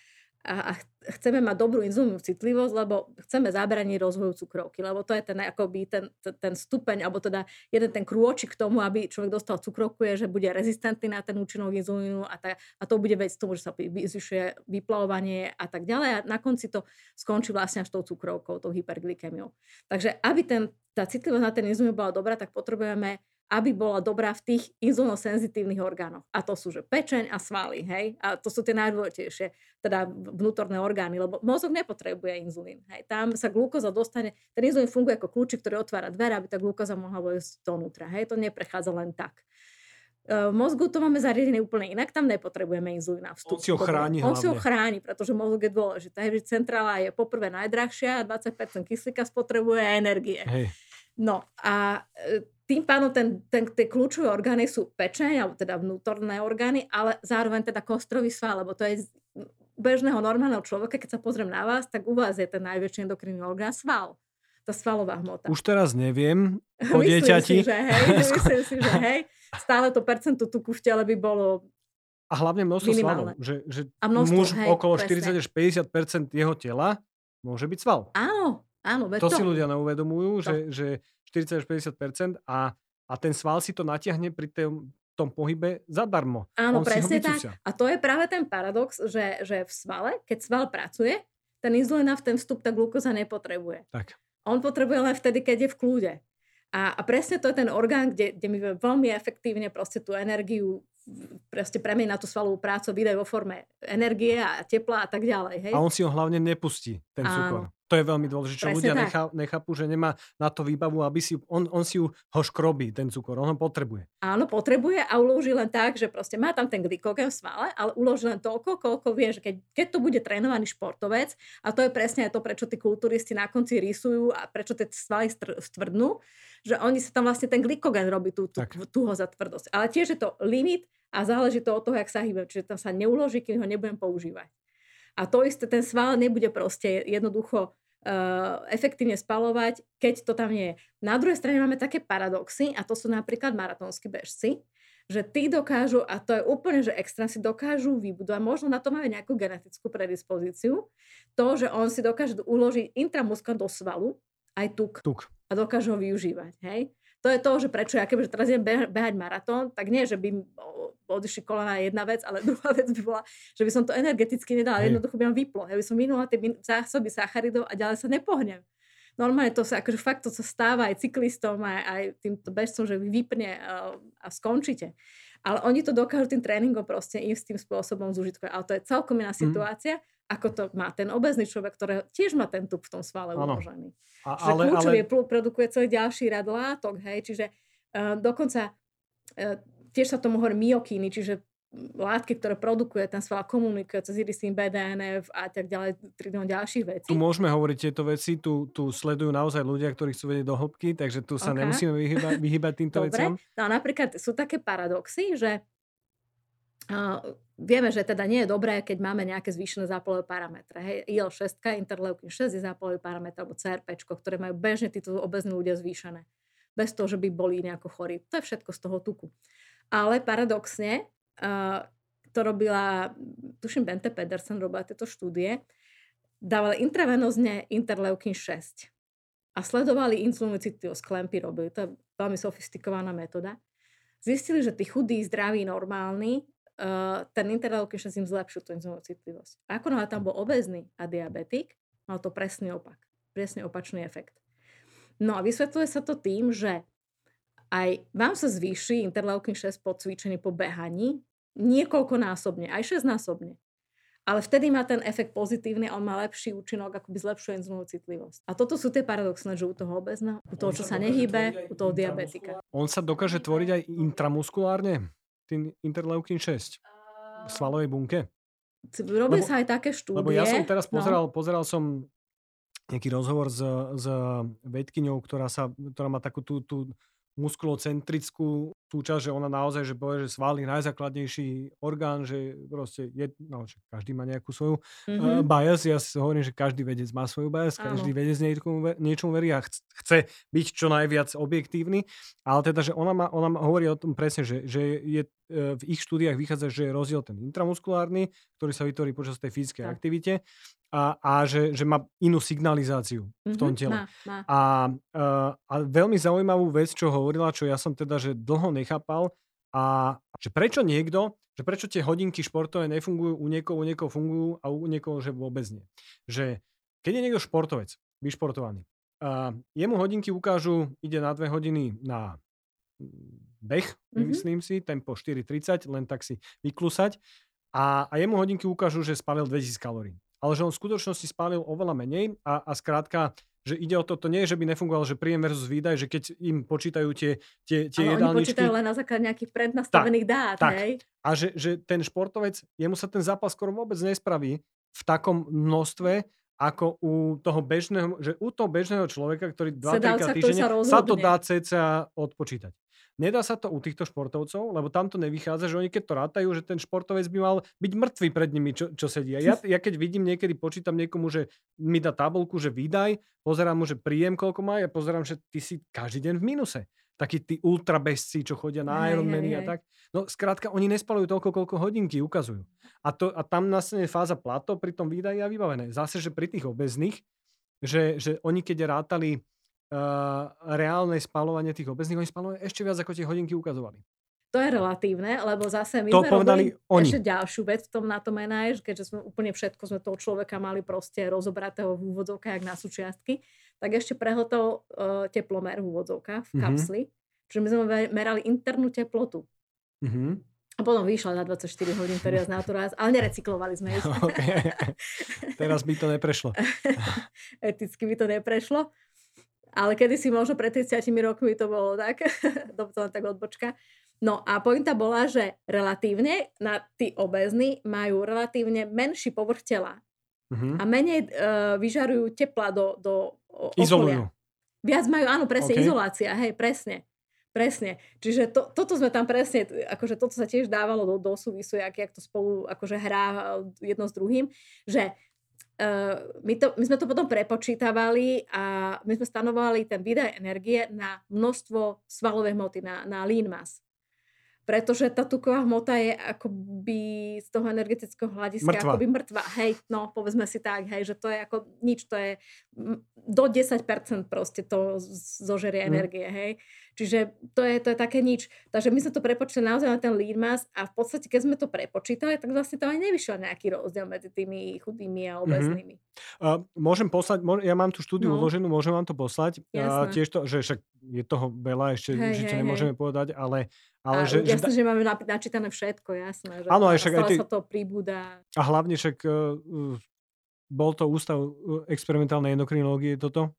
Speaker 2: a, chceme mať dobrú inzulínovú citlivosť, lebo chceme zabrániť rozvoju cukrovky, lebo to je ten, akoby ten, ten stupeň, alebo teda jeden ten krôčik k tomu, aby človek dostal cukrovku, je, že bude rezistentný na ten účinok inzulínu a, ta, a to bude vec tomu, že sa zvyšuje vyplavovanie a tak ďalej a na konci to skončí vlastne až tou cukrovkou, tou hyperglykemiou. Takže aby ten, tá citlivosť na ten inzulín bola dobrá, tak potrebujeme aby bola dobrá v tých inzulinosenzitívnych orgánoch. A to sú, že pečeň a svaly, hej? A to sú tie najdôležitejšie, teda vnútorné orgány, lebo mozog nepotrebuje inzulín, hej? Tam sa glúkoza dostane, ten inzulín funguje ako kľúčik, ktorý otvára dvere, aby tá glúkoza mohla vojsť donútra, hej? To neprechádza len tak. E, v mozgu to máme zariadené úplne inak, tam nepotrebujeme inzulína vstup.
Speaker 1: On si ho chráni
Speaker 2: On hlavne. si ho chráni, pretože mozog je dôležitý. Centrála je poprvé najdrahšia, 20% kyslíka spotrebuje energie.
Speaker 1: Hej.
Speaker 2: No a e, tým pádom ten, ten, tie kľúčové orgány sú pečeň, alebo teda vnútorné orgány, ale zároveň teda kostrový sval, lebo to je bežného normálneho človeka, keď sa pozriem na vás, tak u vás je ten najväčší endokrinný orgán sval. Tá svalová hmota.
Speaker 1: Už teraz neviem po dieťati.
Speaker 2: Si, že hej, myslím si, že hej, stále to percento tuku v tele by bolo
Speaker 1: a hlavne množstvo svalov. Že, že a množstvo, muž hej, okolo presne. 40 až 50 jeho tela môže byť sval.
Speaker 2: Áno, áno.
Speaker 1: To, to si ľudia neuvedomujú, to. že, že 40 až 50 a, a ten sval si to natiahne pri tom, tom pohybe zadarmo.
Speaker 2: Áno, On presne tak. A to je práve ten paradox, že, že v svale, keď sval pracuje, ten inzulín v ten vstup tá glukóza nepotrebuje.
Speaker 1: Tak.
Speaker 2: On potrebuje len vtedy, keď je v kľude. A, a presne to je ten orgán, kde, kde my veľmi efektívne proste tú energiu proste premení na tú svalovú prácu, vydajú vo forme energie a tepla a tak ďalej. Hej?
Speaker 1: A on si ho hlavne nepustí, ten cukor. Áno. To je veľmi dôležité, čo Presne ľudia nechá, nechápu, že nemá na to výbavu, aby si, on, on si ju ho škrobí, ten cukor, on ho potrebuje.
Speaker 2: Áno, potrebuje a uloží len tak, že proste má tam ten glykogen v svale, ale uloží len toľko, koľko vie, že keď, keď to bude trénovaný športovec, a to je presne aj to, prečo tí kulturisti na konci rysujú a prečo tie svaly stvrdnú, že oni sa tam vlastne ten glykogen robí tú, tú, tú, za tvrdosť. Ale tiež je to limit a záleží to od toho, jak sa hýbem. Čiže tam sa neuloží, kým ho nebudem používať. A to isté, ten sval nebude proste jednoducho uh, efektívne spalovať, keď to tam nie je. Na druhej strane máme také paradoxy, a to sú napríklad maratónsky bežci, že tí dokážu, a to je úplne, že extra si dokážu vybudovať, možno na to majú nejakú genetickú predispozíciu, to, že on si dokáže uložiť intramuskán do svalu, aj tuk.
Speaker 1: tuk.
Speaker 2: A dokáže ho využívať. Hej? To je to, že prečo ja kebyže teraz idem behať maratón, tak nie, že by odišli kolena jedna vec, ale druhá vec by bola, že by som to energeticky nedala, Hej. jednoducho by ma vyplo. Ja by som minula tie zásoby sacharidov a ďalej sa nepohnem. Normálne to sa, akože fakt to sa stáva aj cyklistom, aj, aj týmto bežcom, že vy vypne a, a skončíte. Ale oni to dokážu tým tréningom proste im s tým spôsobom zúžitkovať. Ale to je celkom iná mhm. situácia, mm. Ako to má ten obezný človek, ktorý tiež má ten tup v tom svale uložený. A, ale, kľúčový ale... produkuje celý ďalší rad látok, hej, čiže uh, dokonca uh, tiež sa tomu hovorí myokíny, čiže látky, ktoré produkuje ten sval, komunikuje cez irisín, BDNF a tak ďalej, trilón ďalších vecí.
Speaker 1: Tu môžeme hovoriť tieto veci, tu, tu sledujú naozaj ľudia, ktorí chcú vedieť do hĺbky, takže tu sa okay. nemusíme vyhybať, vyhybať týmto
Speaker 2: Dobre.
Speaker 1: veciam.
Speaker 2: No napríklad sú také paradoxy, že vieme, že teda nie je dobré, keď máme nejaké zvýšené zápolové parametre. Hej, IL-6, interleukin 6 je zápolový parametr, alebo CRP, ktoré majú bežne títo obezní ľudia zvýšené. Bez toho, že by boli nejako chorí. To je všetko z toho tuku. Ale paradoxne, to robila, tuším, Bente Pedersen robila tieto štúdie, dávali intravenozne interleukin 6 a sledovali insulínovú citlivosť, klempy robili, to je veľmi sofistikovaná metóda. Zistili, že tí chudí, zdraví, normálni, uh, ten interleukin 6 im zlepšil tú insulínovú citlivosť. Ako náhle tam bol obezný a diabetik, mal to presný opak, presne opačný efekt. No a vysvetľuje sa to tým, že aj vám sa zvýši interleukin 6 po cvičení, po behaní niekoľkonásobne, aj 6-násobne. Ale vtedy má ten efekt pozitívny a on má lepší účinok, akoby zlepšuje inzulínovú citlivosť. A toto sú tie paradoxné, že u toho obezna, u toho, čo sa nehýbe, u toho diabetika.
Speaker 1: On sa dokáže tvoriť aj intramuskulárne, tým interleukin 6 v svalovej bunke?
Speaker 2: Robia sa aj také štúdie.
Speaker 1: Lebo ja som teraz no. pozeral, no. pozeral som nejaký rozhovor s, s vedkyňou, ktorá, sa, ktorá má takú tú, tú muskulocentrickú súčasť, že ona naozaj, že povie, že sval je najzákladnejší orgán, že proste je, no, že každý má nejakú svoju mm-hmm. uh, bias. Ja si hovorím, že každý vedec má svoju bias, Áno. každý vedec niečomu, niečomu verí a chce byť čo najviac objektívny, ale teda, že ona, má, ona hovorí o tom presne, že, že je v ich štúdiách vychádza, že je rozdiel ten intramuskulárny, ktorý sa vytvorí počas tej fyzickej tak. aktivite a, a že, že má inú signalizáciu v tom mhm, tele. Má, má. A, a, a veľmi zaujímavú vec, čo hovorila, čo ja som teda, že dlho nechápal, a že prečo niekto, že prečo tie hodinky športové nefungujú u niekoho, u niekoho fungujú a u niekoho, že vôbec nie. Že keď je niekto športovec, vyšportovaný, a jemu hodinky ukážu, ide na dve hodiny na beh, mm-hmm. myslím si, tempo 4.30, len tak si vyklusať. A, a jemu hodinky ukážu, že spálil 2000 kalórií ale že on v skutočnosti spálil oveľa menej a, a skrátka že ide o to, to nie je, že by nefungoval, že príjem versus výdaj, že keď im počítajú tie, tie, tie
Speaker 2: Ale jedálničky... oni počítajú len na základe nejakých prednastavených tak, dát,
Speaker 1: tak.
Speaker 2: hej?
Speaker 1: A že, že ten športovec, jemu sa ten zápas skoro vôbec nespraví v takom množstve, ako u toho bežného, že u toho bežného človeka, ktorý 2-3 týždenne sa, sa to dá cca odpočítať. Nedá sa to u týchto športovcov, lebo tam to nevychádza, že oni keď to rátajú, že ten športovec by mal byť mŕtvý pred nimi, čo, čo sedia. Ja, ja keď vidím niekedy, počítam niekomu, že mi dá tabulku, že vydaj, pozerám mu, že príjem koľko má, ja pozerám, že ty si každý deň v minuse. Takí tí ultrabezci, čo chodia na Ironmany a tak. No skrátka, oni nespalujú toľko, koľko hodinky ukazujú. A, to, a tam nastane fáza plato pri tom výdaji a vybavené. Zase, že pri tých obezných, že, že oni keď rátali reálne spalovanie tých obezných, oni spalovali ešte viac, ako tie hodinky ukazovali.
Speaker 2: To je relatívne, lebo zase my to sme robili oni. ešte ďalšiu vec v tom na tom NIH, keďže sme úplne všetko sme toho človeka mali proste rozobratého v úvodzovkách, jak na súčiastky, tak ešte prehltol uh, teplomer v úvodzovkách v mhm. kapsli. Mm-hmm. Čiže my sme merali internú teplotu. Mm-hmm. A potom vyšla na 24 hodín teraz na to raz, ale nerecyklovali sme ju.
Speaker 1: Okay. Teraz by to neprešlo.
Speaker 2: Eticky by to neprešlo. Ale kedysi možno pred 30 rokmi to bolo tak. to len tak odbočka. No a pointa bola, že relatívne na tí obezní majú relatívne menší povrch tela. Uh-huh. A menej uh, vyžarujú tepla do, do okolia. Izolujú. Viac majú, áno, presne, okay. izolácia, hej, presne. Presne. Čiže to, toto sme tam presne, akože toto sa tiež dávalo do, do súvisu, jak, jak to spolu akože hrá jedno s druhým, že uh, my, to, my sme to potom prepočítavali a my sme stanovali ten výdaj energie na množstvo svalovej hmoty, na, na lean mass pretože tá tuková hmota je akoby z toho energetického hľadiska mŕtva. akoby mŕtva. Hej, no povedzme si tak, hej, že to je ako nič, to je do 10% proste to zožerie mm. energie, hej. Čiže to je, to je také nič. Takže my sme to prepočítali naozaj na ten lead mass a v podstate, keď sme to prepočítali, tak vlastne to aj nevyšiel nejaký rozdiel medzi tými chudými a mhm. obeznými.
Speaker 1: Mm-hmm. Uh, môžem poslať, ja mám tú štúdiu no. uloženú, môžem vám to poslať. Uh, tiež to, že však je toho veľa, ešte hej, určite hej, nemôžeme hej. povedať, ale ale
Speaker 2: a že, jasné, že, že máme načítané všetko, jasné. Že
Speaker 1: áno, aj však aj
Speaker 2: ty, sa to pribúda.
Speaker 1: A hlavne však uh, bol to ústav experimentálnej endokrinológie toto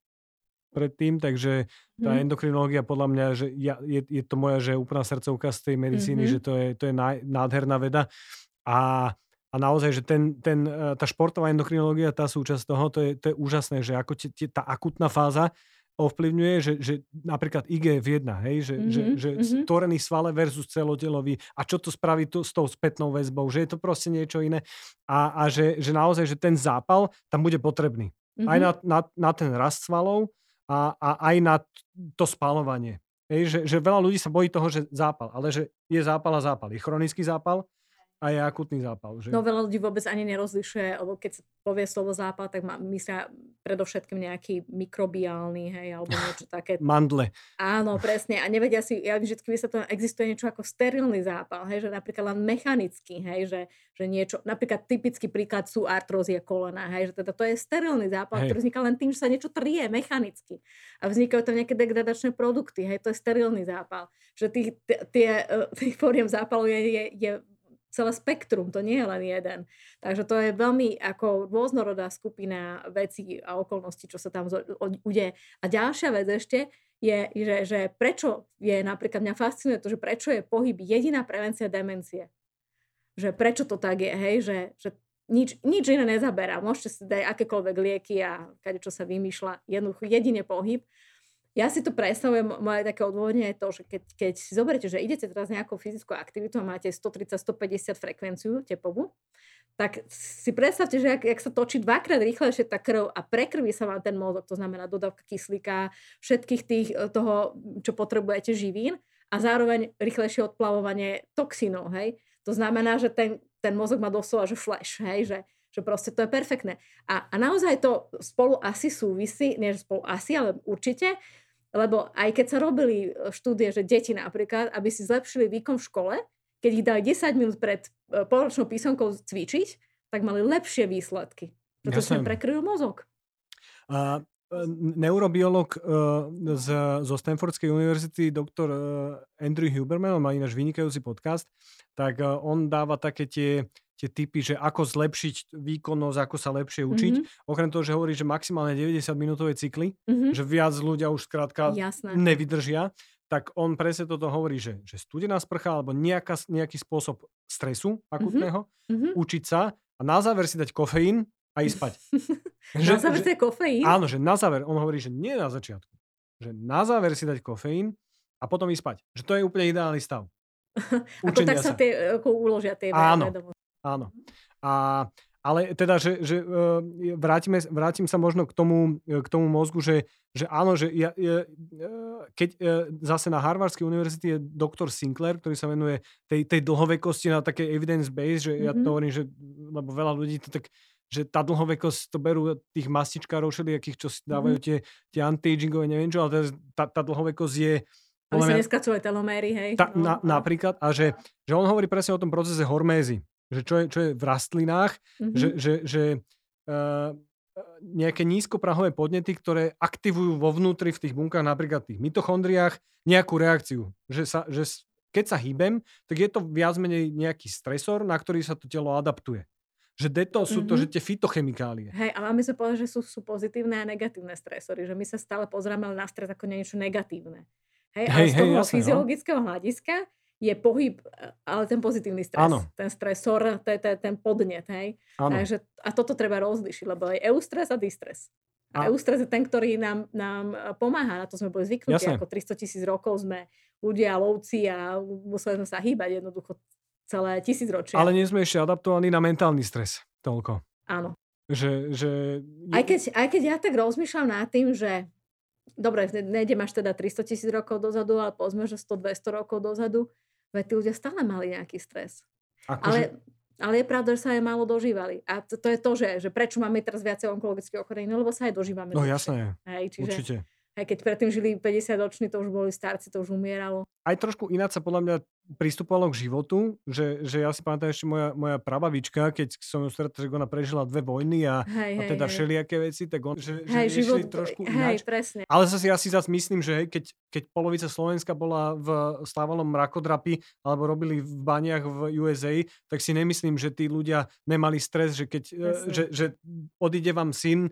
Speaker 1: predtým, takže tá hmm. endokrinológia podľa mňa, že ja, je, je to moja že úplná srdcovka z tej medicíny, mm-hmm. že to je, to je nádherná veda. A, a naozaj, že ten, ten, tá športová endokrinológia, tá súčasť toho, to je, to je úžasné, že ako t- t- tá akutná fáza, ovplyvňuje, že, že napríklad IGF-1, hej, že, mm-hmm, že, že mm-hmm. stvorený svale versus celotelový a čo to spraví to, s tou spätnou väzbou, že je to proste niečo iné a, a že, že naozaj, že ten zápal tam bude potrebný. Mm-hmm. Aj na, na, na ten rast svalov a, a aj na to spalovanie. Hej, že, že veľa ľudí sa bojí toho, že zápal, ale že je zápal a zápal. Je chronický zápal a je akutný zápal. Že?
Speaker 2: No veľa ľudí vôbec ani nerozlišuje, lebo keď povie slovo zápal, tak má, myslia predovšetkým nejaký mikrobiálny, hej, alebo niečo také.
Speaker 1: Mandle.
Speaker 2: Áno, presne. A nevedia si, ja vždy sa to, existuje niečo ako sterilný zápal, hej, že napríklad len mechanický, hej, že, že niečo, napríklad typický príklad sú artrózie kolena, hej, že teda to je sterilný zápal, hej. ktorý vzniká len tým, že sa niečo trie mechanicky. A vznikajú tam nejaké degradačné produkty, hej, to je sterilný zápal. Že tých, tie, tých fóriem zápalu je, je, je celé spektrum, to nie je len jeden. Takže to je veľmi ako rôznorodá skupina vecí a okolností, čo sa tam udeje. A ďalšia vec ešte je, že, že prečo je napríklad mňa fascinuje to, že prečo je pohyb jediná prevencia demencie. Že prečo to tak je, hej, že, že nič, nič iné nezaberá. Môžete si dať akékoľvek lieky a kade čo sa vymýšľa, jednoducho jedine pohyb ja si to predstavujem, moje také odôvodnenie je to, že keď, keď si zoberiete, že idete teraz nejakú fyzickú aktivitu a máte 130-150 frekvenciu tepovú, tak si predstavte, že ak, ak sa točí dvakrát rýchlejšie tá krv a prekrví sa vám ten mozog, to znamená dodávka kyslíka, všetkých tých e, toho, čo potrebujete živín a zároveň rýchlejšie odplavovanie toxínov, hej. To znamená, že ten, ten mozog má doslova, že flash, hej, že, že proste to je perfektné. A, a naozaj to spolu asi súvisí, nie že spolu asi, ale určite, lebo aj keď sa robili e, štúdie, že deti napríklad, aby si zlepšili výkon v škole, keď ich dali 10 minút pred e, poločnou písomkou cvičiť, tak mali lepšie výsledky. Pretože sa prekryl mozog.
Speaker 1: E, neurobiolog z, zo Stanfordskej univerzity, doktor Andrew Huberman, on má ináč vynikajúci podcast, tak on dáva také tie tie typy, že ako zlepšiť výkonnosť, ako sa lepšie učiť. Mm-hmm. Okrem toho, že hovorí, že maximálne 90-minútové cykly, mm-hmm. že viac ľudia už skrátka Jasné. nevydržia, tak on presne toto hovorí, že, že studená sprcha alebo nejaká, nejaký spôsob stresu akutného, mm-hmm. učiť sa a na záver si dať kofeín a ísť spať.
Speaker 2: že, na záver si kofeín?
Speaker 1: Áno, že na záver. On hovorí, že nie na začiatku. Že na záver si dať kofeín a potom ísť spať. Že to je úplne ideálny stav.
Speaker 2: ako tak sa, sa tie, ako uložia tie
Speaker 1: Áno, Áno. A, ale teda, že, že e, vrátime, vrátim sa možno k tomu, e, k tomu mozgu, že, že áno, že ja, ja, e, keď zase na Harvardskej univerzite je doktor Sinclair, ktorý sa venuje tej, tej dlhovekosti na také evidence base, že mm-hmm. ja to mhm. hovorím, že lebo veľa ľudí to tak že tá dlhovekosť to berú tých mastičkárov všelijakých, čo si dávajú mm-hmm. tie, tie anti-agingové, neviem čo, ale tá, tá dlhovekosť je
Speaker 2: ale sa neskacujú teloméry, hej.
Speaker 1: Ta, no, na, no. Napríklad, a že, že on hovorí presne o tom procese hormézy že čo je, čo je v rastlinách, mm-hmm. že, že, že uh, nejaké nízkoprahové podnety, ktoré aktivujú vo vnútri v tých bunkách, napríklad v tých mitochondriách, nejakú reakciu. Že, sa, že keď sa hýbem, tak je to viac menej nejaký stresor, na ktorý sa to telo adaptuje. Že deto sú mm-hmm. to, že tie fitochemikálie.
Speaker 2: Hej, ale my sa povedať, že sú, sú pozitívne a negatívne stresory, že my sa stále pozrieme na stres ako niečo negatívne. Hej, ale z toho hej, jasne, no. fyziologického no. hľadiska je pohyb, ale ten pozitívny stres, ano. ten stresor, to je ten podnet, hej. Takže, a toto treba rozlišiť, lebo je eustres a distres. A, a eustres je ten, ktorý nám, nám pomáha, na to sme boli zvyknutí, Jasne. ako 300 tisíc rokov sme ľudia, lovci a museli sme sa hýbať jednoducho celé tisíc ročia.
Speaker 1: Ale nie sme ešte adaptovaní na mentálny stres toľko.
Speaker 2: Áno.
Speaker 1: Že, že...
Speaker 2: Aj, keď, aj keď ja tak rozmýšľam nad tým, že dobre, nejdem až teda 300 tisíc rokov dozadu, ale povedzme, že 100-200 rokov dozadu, veď tí ľudia stále mali nejaký stres. Ako ale, že... ale je pravda, že sa aj málo dožívali. A to, to je to, že, že prečo máme teraz viacej onkologických ochorení, no lebo sa aj dožívame.
Speaker 1: No jasné,
Speaker 2: Hej, čiže,
Speaker 1: určite.
Speaker 2: Aj keď predtým žili 50 roční, to už boli starci, to už umieralo.
Speaker 1: Aj trošku ináč sa podľa mňa pristupovalo k životu, že, že ja si pamätám ešte moja, moja prabavička, keď som ju stretol, že ona prežila dve vojny a, hej, a teda hej. všelijaké veci, tak on, že, hej, že život, trošku ináč.
Speaker 2: Hej, presne.
Speaker 1: Ale zase ja si zase myslím, že hej, keď, keď polovica Slovenska bola v stávalom mrakodrapi alebo robili v baniach v USA, tak si nemyslím, že tí ľudia nemali stres, že keď že, že odíde vám syn e,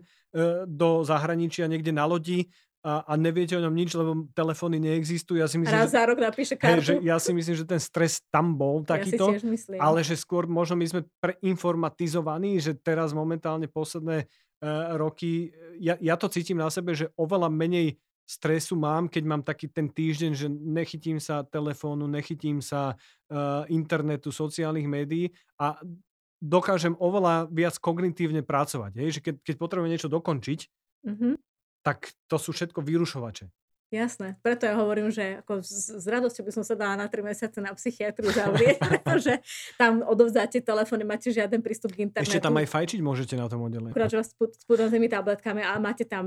Speaker 1: do zahraničia niekde na lodi a, a neviete o ňom nič, lebo telefóny neexistujú. Ja si myslím,
Speaker 2: Raz že, za rok napíše kartu.
Speaker 1: Hej, že ja si myslím, že ten stres tam bol takýto,
Speaker 2: ja
Speaker 1: ale že skôr možno my sme preinformatizovaní, že teraz momentálne posledné uh, roky, ja, ja to cítim na sebe, že oveľa menej stresu mám, keď mám taký ten týždeň, že nechytím sa telefónu, nechytím sa uh, internetu, sociálnych médií a dokážem oveľa viac kognitívne pracovať. Hej? Že keď, keď potrebujem niečo dokončiť, mm-hmm tak to sú všetko vyrušovače.
Speaker 2: Jasné, preto ja hovorím, že ako s, s radosťou by som sa dala na 3 mesiace na psychiatriu zavrieť, pretože tam odovzdáte telefóny, máte žiaden prístup k internetu.
Speaker 1: Ešte tam aj fajčiť môžete na tom oddelení.
Speaker 2: Akurát, že vás s tabletkami, ale máte tam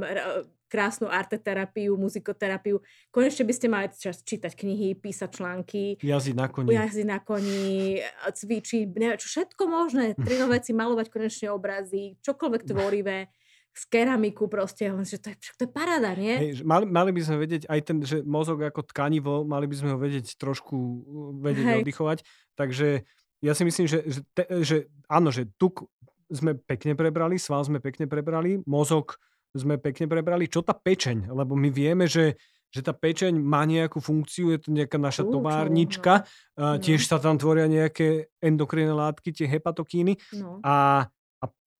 Speaker 2: krásnu arteterapiu, muzikoterapiu. Konečne by ste mali čas čítať knihy, písať články.
Speaker 1: Jazdiť na koni.
Speaker 2: Jazdiť na koni, cvičiť, neviem, všetko možné. Trino veci, malovať konečne obrazy, čokoľvek tvorivé z keramiku proste, že to je, to je paráda, nie?
Speaker 1: Hej, mali, mali by sme vedieť aj ten, že mozog ako tkanivo, mali by sme ho vedieť trošku uh, vedieť Hej. oddychovať, takže ja si myslím, že, že, te, že áno, že tuk sme pekne prebrali, sval sme pekne prebrali, mozog sme pekne prebrali, čo tá pečeň, lebo my vieme, že že tá pečeň má nejakú funkciu, je to nejaká naša Určo, továrnička, no. tiež sa tam tvoria nejaké endokrinné látky, tie hepatokíny no. a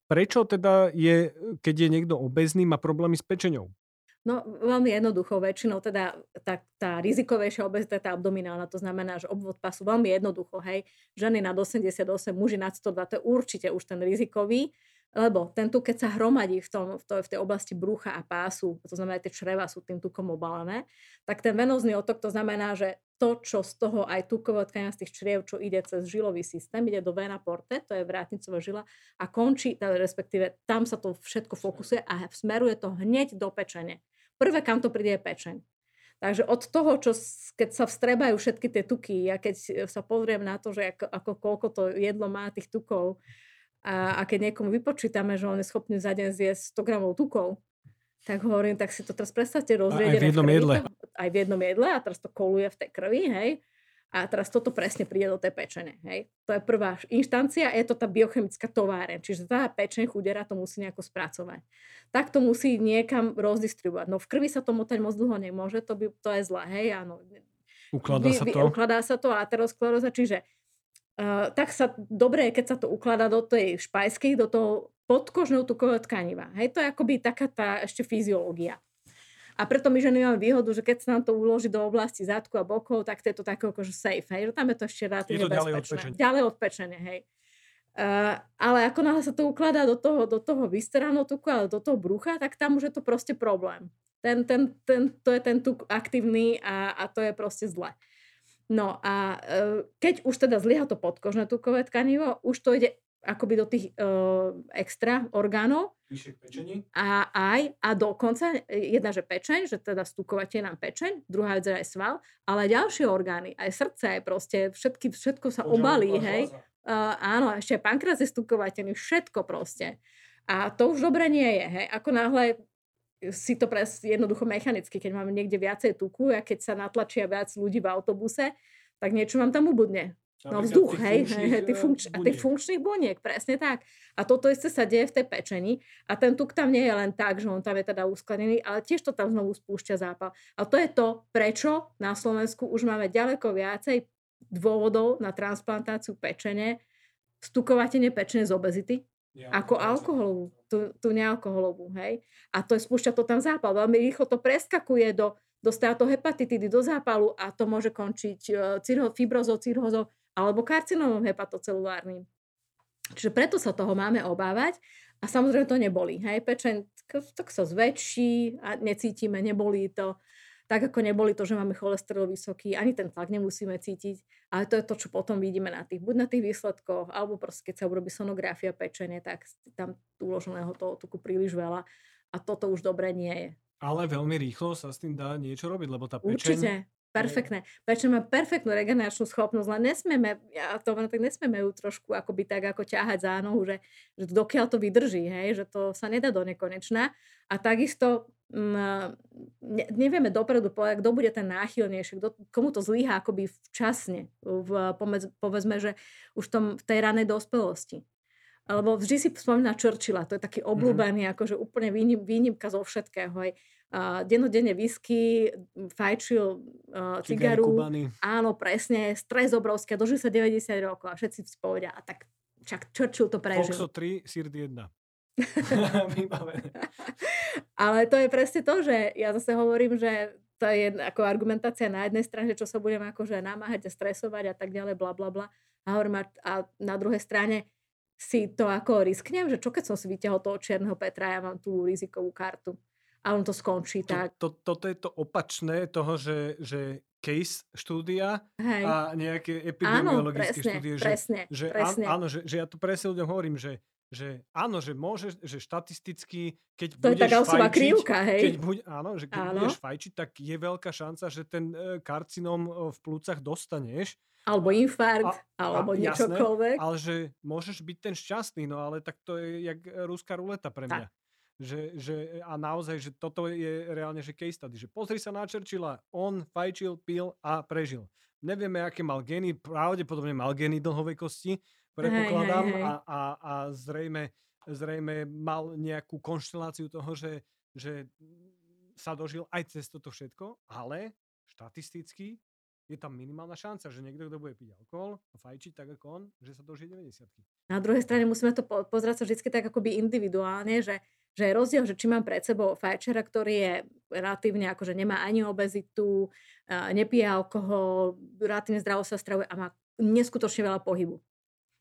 Speaker 1: Prečo teda je, keď je niekto obezný, má problémy s pečeňou?
Speaker 2: No veľmi jednoducho, väčšinou teda tá, tá rizikovejšia obezita, tá abdominálna, to znamená, že obvod pasu veľmi jednoducho, hej, ženy nad 88, muži nad 102, to je určite už ten rizikový, lebo ten tuk, keď sa hromadí v, tom, v, to, v tej oblasti brucha a pásu, to znamená, tie čreva sú tým tukom obalené, tak ten venózny otok, to znamená, že to, čo z toho aj tukové tkania z tých čriev, čo ide cez žilový systém, ide do vena porte, to je vrátnicová žila, a končí, respektíve tam sa to všetko fokusuje a smeruje to hneď do pečene. Prvé, kam to príde, je pečeň. Takže od toho, čo, keď sa vstrebajú všetky tie tuky, ja keď sa pozriem na to, že ako, ako koľko to jedlo má tých tukov, a, a keď niekomu vypočítame, že on je schopný za deň zjesť 100 gramov tukov, tak hovorím, tak si to teraz predstavte rozriedené.
Speaker 1: Aj v jednom jedle.
Speaker 2: Aj v jednom jedle a teraz to koluje v tej krvi, hej. A teraz toto presne príde do tej pečene. Hej. To je prvá inštancia, je to tá biochemická továreň. Čiže tá pečeň chudera to musí nejako spracovať. Tak to musí niekam rozdistribuovať. No v krvi sa to motať moc dlho nemôže, to, by, to je zlé. Hej, áno.
Speaker 1: Ukladá sa to.
Speaker 2: Ukladá sa to ateroskleróza, čiže Uh, tak sa dobre je, keď sa to ukladá do tej špajskej, do toho podkožného tukového tkaniva. Hej, to je akoby taká tá ešte fyziológia. A preto my ženy máme výhodu, že keď sa nám to uloží do oblasti zadku a bokov, tak to je to také akože safe. Hej, tam je to ešte relatívne bezpečné. Ďalej odpečenie. Ďalej odpečenie, hej. Uh, ale ako náhle sa to ukladá do toho, do toho vysteraného tuku, ale do toho brucha, tak tam už je to proste problém. Ten, ten, ten, to je ten tuk aktívny a, a to je proste zle. No a e, keď už teda zlyha to podkožné tukové tkanivo, už to ide akoby do tých uh, extra orgánov. A aj, a dokonca jedna, že pečeň, že teda stúkovate nám pečeň, druhá vec je aj sval, ale ďalšie orgány, aj srdce, aj proste všetky, všetko sa obalí, hej. Uh, áno, ešte aj pankreas je stúkovateľný, všetko proste. A to už dobre nie je, hej. Ako náhle si to pres jednoducho mechanicky, keď máme niekde viacej tuku a keď sa natlačia viac ľudí v autobuse, tak niečo vám tam ubudne. No vzduch, hej, hej, tých, funkč- a tých funkčných buniek, presne tak. A toto isté sa deje v tej pečeni a ten tuk tam nie je len tak, že on tam je teda usklenený, ale tiež to tam znovu spúšťa zápal. A to je to, prečo na Slovensku už máme ďaleko viacej dôvodov na transplantáciu pečene, stukovatenie pečene z obezity, ja, ako alkoholovú, tú, tú nealkoholovú, hej. A to je, spúšťa to tam zápal. Veľmi rýchlo to preskakuje do, do hepatitidy, do zápalu a to môže končiť uh, cirho, fibrozou, cirhozou alebo karcinomom hepatocelulárnym. Čiže preto sa toho máme obávať a samozrejme to neboli. Hej, pečeň tak sa zväčší a necítime, nebolí to. Tak ako neboli to, že máme cholesterol vysoký, ani ten tlak nemusíme cítiť, ale to je to, čo potom vidíme na tých, buď na tých výsledkoch, alebo proste keď sa urobí sonografia pečenie, tak tam uloženého toho tuku príliš veľa a toto už dobre nie je.
Speaker 1: Ale veľmi rýchlo sa s tým dá niečo robiť, lebo tá pečeň...
Speaker 2: Určite, Perfektné. Prečo má perfektnú regeneračnú schopnosť, len nesmieme, ja to tak nesmieme ju trošku akoby tak ako ťahať za nohu, že, že dokiaľ to vydrží, hej, že to sa nedá do nekonečna. A takisto m, mm, ne, nevieme dopredu povedať, kto bude ten náchylnejší, kto, komu to zlyhá akoby včasne, v, pomedz, povedzme, že už tom, v tej ranej dospelosti. Lebo vždy si spomína Churchilla, to je taký mhm. obľúbený, mm-hmm. akože úplne výnim, výnimka zo všetkého. Hej uh, dennodenne whisky, fajčil uh, cigaru. Áno, presne, stres obrovský, dožil sa 90 rokov a všetci si povedia, a tak čak Churchill to prežil.
Speaker 1: Foxo 3, Sird 1.
Speaker 2: Ale to je presne to, že ja zase hovorím, že to je ako argumentácia na jednej strane, čo sa budem akože namáhať a stresovať a tak ďalej, bla bla bla. A hovorím, a na druhej strane si to ako risknem, že čo keď som si vyťahol toho čierneho Petra, ja mám tú rizikovú kartu a on to skončí
Speaker 1: to,
Speaker 2: tak.
Speaker 1: To, toto je to opačné toho, že, že case štúdia Hej. a nejaké epidemiologické áno, presne, štúdie. Že,
Speaker 2: presne,
Speaker 1: že,
Speaker 2: presne.
Speaker 1: Áno, že, že ja to presne ľuďom hovorím, že, že áno, že môže, že štatisticky, keď
Speaker 2: to
Speaker 1: budeš
Speaker 2: je
Speaker 1: fajčiť,
Speaker 2: krivka, hej?
Speaker 1: Keď buď, áno, že keď áno. budeš fajčiť, tak je veľká šanca, že ten e, karcinom e, v plúcach dostaneš.
Speaker 2: Alebo infarkt, a, alebo a, niečokoľvek.
Speaker 1: Jasné, ale že môžeš byť ten šťastný, no ale tak to je jak ruská ruleta pre mňa. Tak. Že, že, a naozaj, že toto je reálne, že case study. Že pozri sa na Churchilla, on fajčil, pil a prežil. Nevieme, aké mal geny, pravdepodobne mal geny dlhovej kosti, predpokladám, hej, hej, hej. A, a, a zrejme, zrejme mal nejakú konšteláciu toho, že, že sa dožil aj cez toto všetko, ale štatisticky je tam minimálna šanca, že niekto, kto bude piť alkohol a fajčiť tak ako on, že sa dožije 90
Speaker 2: Na druhej strane musíme to pozerať sa vždy tak akoby individuálne, že že je rozdiel, že či mám pred sebou fajčera, ktorý je relatívne akože nemá ani obezitu, nepije alkohol, relatívne zdravo sa stravuje a má neskutočne veľa pohybu.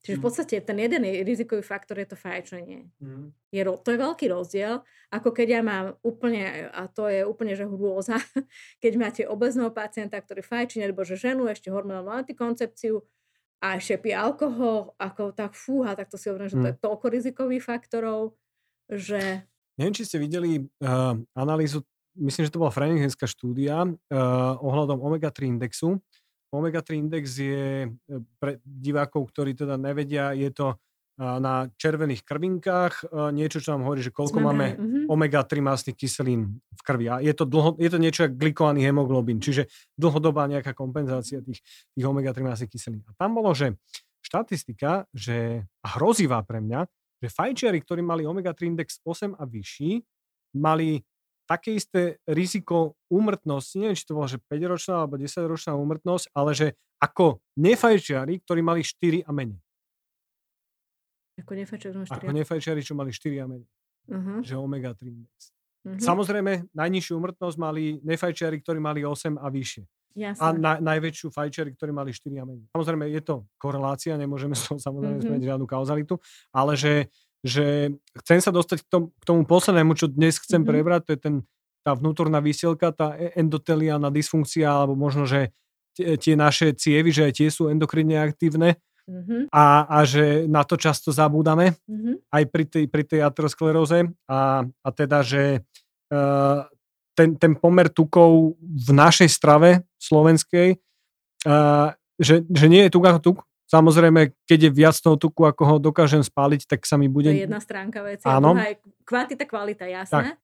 Speaker 2: Čiže v mhm. podstate ten jeden rizikový faktor je to fajčenie. Mm. Je, to je veľký rozdiel, ako keď ja mám úplne, a to je úplne že hrôza, keď máte obezného pacienta, ktorý fajčí, alebo že ženu ešte hormonálnu antikoncepciu a ešte pije alkohol, ako tak fúha, tak to si hovorím, že to je mhm. toľko rizikových faktorov, že...
Speaker 1: Neviem, či ste videli uh, analýzu, myslím, že to bola Framinghamská štúdia uh, ohľadom omega-3 indexu. Omega-3 index je eh, pre divákov, ktorí teda nevedia, je to uh, na červených krvinkách, uh, niečo, čo nám hovorí, že koľko Sme máme uh-huh. omega-3 masných kyselín v krvi. A je to, dlho, je to niečo ako glikovaný hemoglobín, čiže dlhodobá nejaká kompenzácia tých, tých omega-3 masných kyselín. A tam bolo, že štatistika, že a hrozivá pre mňa, že fajčiari, ktorí mali omega-3 index 8 a vyšší, mali také isté riziko úmrtnosti, neviem, či to bolo, že 5-ročná alebo 10-ročná úmrtnosť, ale že ako nefajčiari, ktorí mali 4 a menej.
Speaker 2: Ako nefajčiari, 4
Speaker 1: ako nefajčiari čo mali 4 a menej. Uh-huh. Že omega-3 index. Uh-huh. Samozrejme, najnižšiu úmrtnosť mali nefajčiari, ktorí mali 8 a vyššie.
Speaker 2: Jasne.
Speaker 1: A na, najväčšiu fajčeri, ktorí mali 4 a menej. Samozrejme, je to korelácia, nemôžeme toho samozrejme mm-hmm. žiadnu kauzalitu, ale že, že chcem sa dostať k tomu, k tomu poslednému, čo dnes chcem mm-hmm. prebrať, to je ten, tá vnútorná vysielka, tá e, endoteliálna dysfunkcia, alebo možno, že tie, tie naše cievy, že aj tie sú endokrinne aktívne, Mm-hmm. A, a že na to často zabúdame, mm-hmm. aj pri tej, pri tej ateroskleróze. A, a teda, že uh, ten, ten pomer tukov v našej strave slovenskej, uh, že, že nie je tuk ako tuk. Samozrejme, keď je viac toho tuku, ako ho dokážem spáliť, tak sa mi bude...
Speaker 2: To je jedna stránka veci. Áno. A je kvantita, kvalita, jasné. Tak.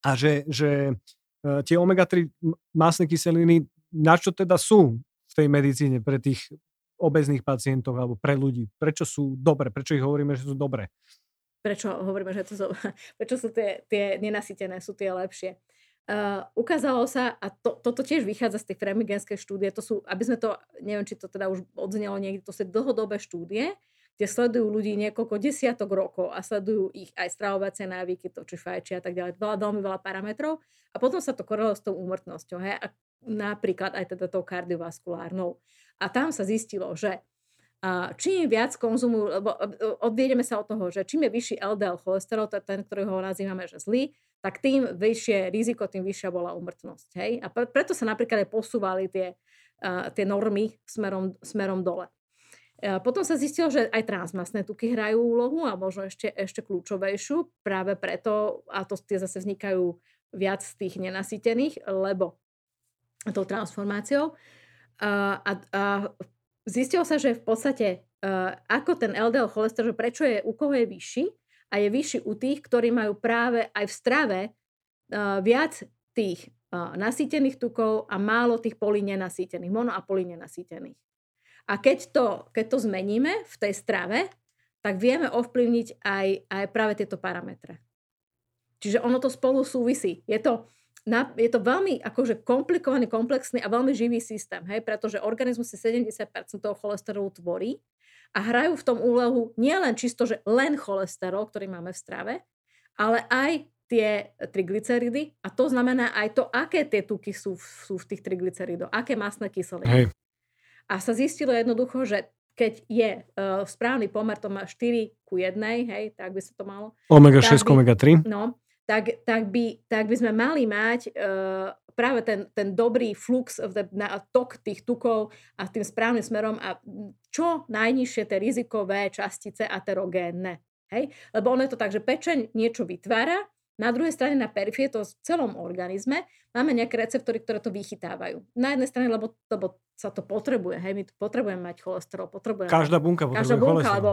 Speaker 1: A že, že uh, tie omega-3 masné kyseliny, na čo teda sú v tej medicíne pre tých obezných pacientov alebo pre ľudí? Prečo sú dobré? Prečo ich hovoríme, že sú dobré?
Speaker 2: Prečo hovoríme, že to sú, prečo sú tie, tie nenasytené, sú tie lepšie? Uh, ukázalo sa, a to, toto tiež vychádza z tej fremigenskej štúdie, to sú, aby sme to, neviem, či to teda už odznelo niekde, to sú dlhodobé štúdie, kde sledujú ľudí niekoľko desiatok rokov a sledujú ich aj stravovacie návyky, to či fajčia a tak ďalej, veľa, veľmi veľa parametrov a potom sa to korelo s tou úmrtnosťou, hej, a napríklad aj teda tou kardiovaskulárnou. A tam sa zistilo, že a čím viac konzumujú, lebo odviedeme sa od toho, že čím je vyšší LDL cholesterol, to je ten, ktorého nazývame, že zlý, tak tým vyššie riziko, tým vyššia bola umrtnosť. Hej? A preto sa napríklad aj posúvali tie, uh, tie normy smerom, smerom dole. Uh, potom sa zistilo, že aj transmasné tuky hrajú úlohu a možno ešte, ešte kľúčovejšiu, práve preto, a to tie zase vznikajú viac z tých nenasýtených, lebo tou transformáciou. Uh, a, a zistilo sa, že v podstate uh, ako ten LDL cholesterol, prečo je u koho je vyšší a je vyšší u tých, ktorí majú práve aj v strave uh, viac tých uh, nasýtených tukov a málo tých polynenasýtených, mono a polynenasýtených. A keď to, keď to zmeníme v tej strave, tak vieme ovplyvniť aj, aj práve tieto parametre. Čiže ono to spolu súvisí. Je to, na, je to veľmi akože komplikovaný, komplexný a veľmi živý systém, hej, pretože organizmus si 70% toho cholesterolu tvorí a hrajú v tom úlohu nielen čisto, že len cholesterol, ktorý máme v strave, ale aj tie triglyceridy a to znamená aj to, aké tie tuky sú, sú v tých triglyceridoch, aké masné kyseliny. Hej. A sa zistilo jednoducho, že keď je uh, správny pomer, to má 4 ku 1, hej, tak by sa to malo.
Speaker 1: Omega 6, by, omega 3.
Speaker 2: No, tak, tak, by, tak by sme mali mať uh, práve ten, ten dobrý flux, na, tok tých tukov a tým správnym smerom a čo najnižšie tie rizikové častice aterogénne. Hej? Lebo ono je to tak, že pečeň niečo vytvára, na druhej strane na perifie, to v celom organizme, máme nejaké receptory, ktoré to vychytávajú. Na jednej strane, lebo, lebo sa to potrebuje, hej, my tu potrebujeme mať cholesterol, potrebujeme
Speaker 1: Každá bunka potrebuje
Speaker 2: Každá bunka, lebo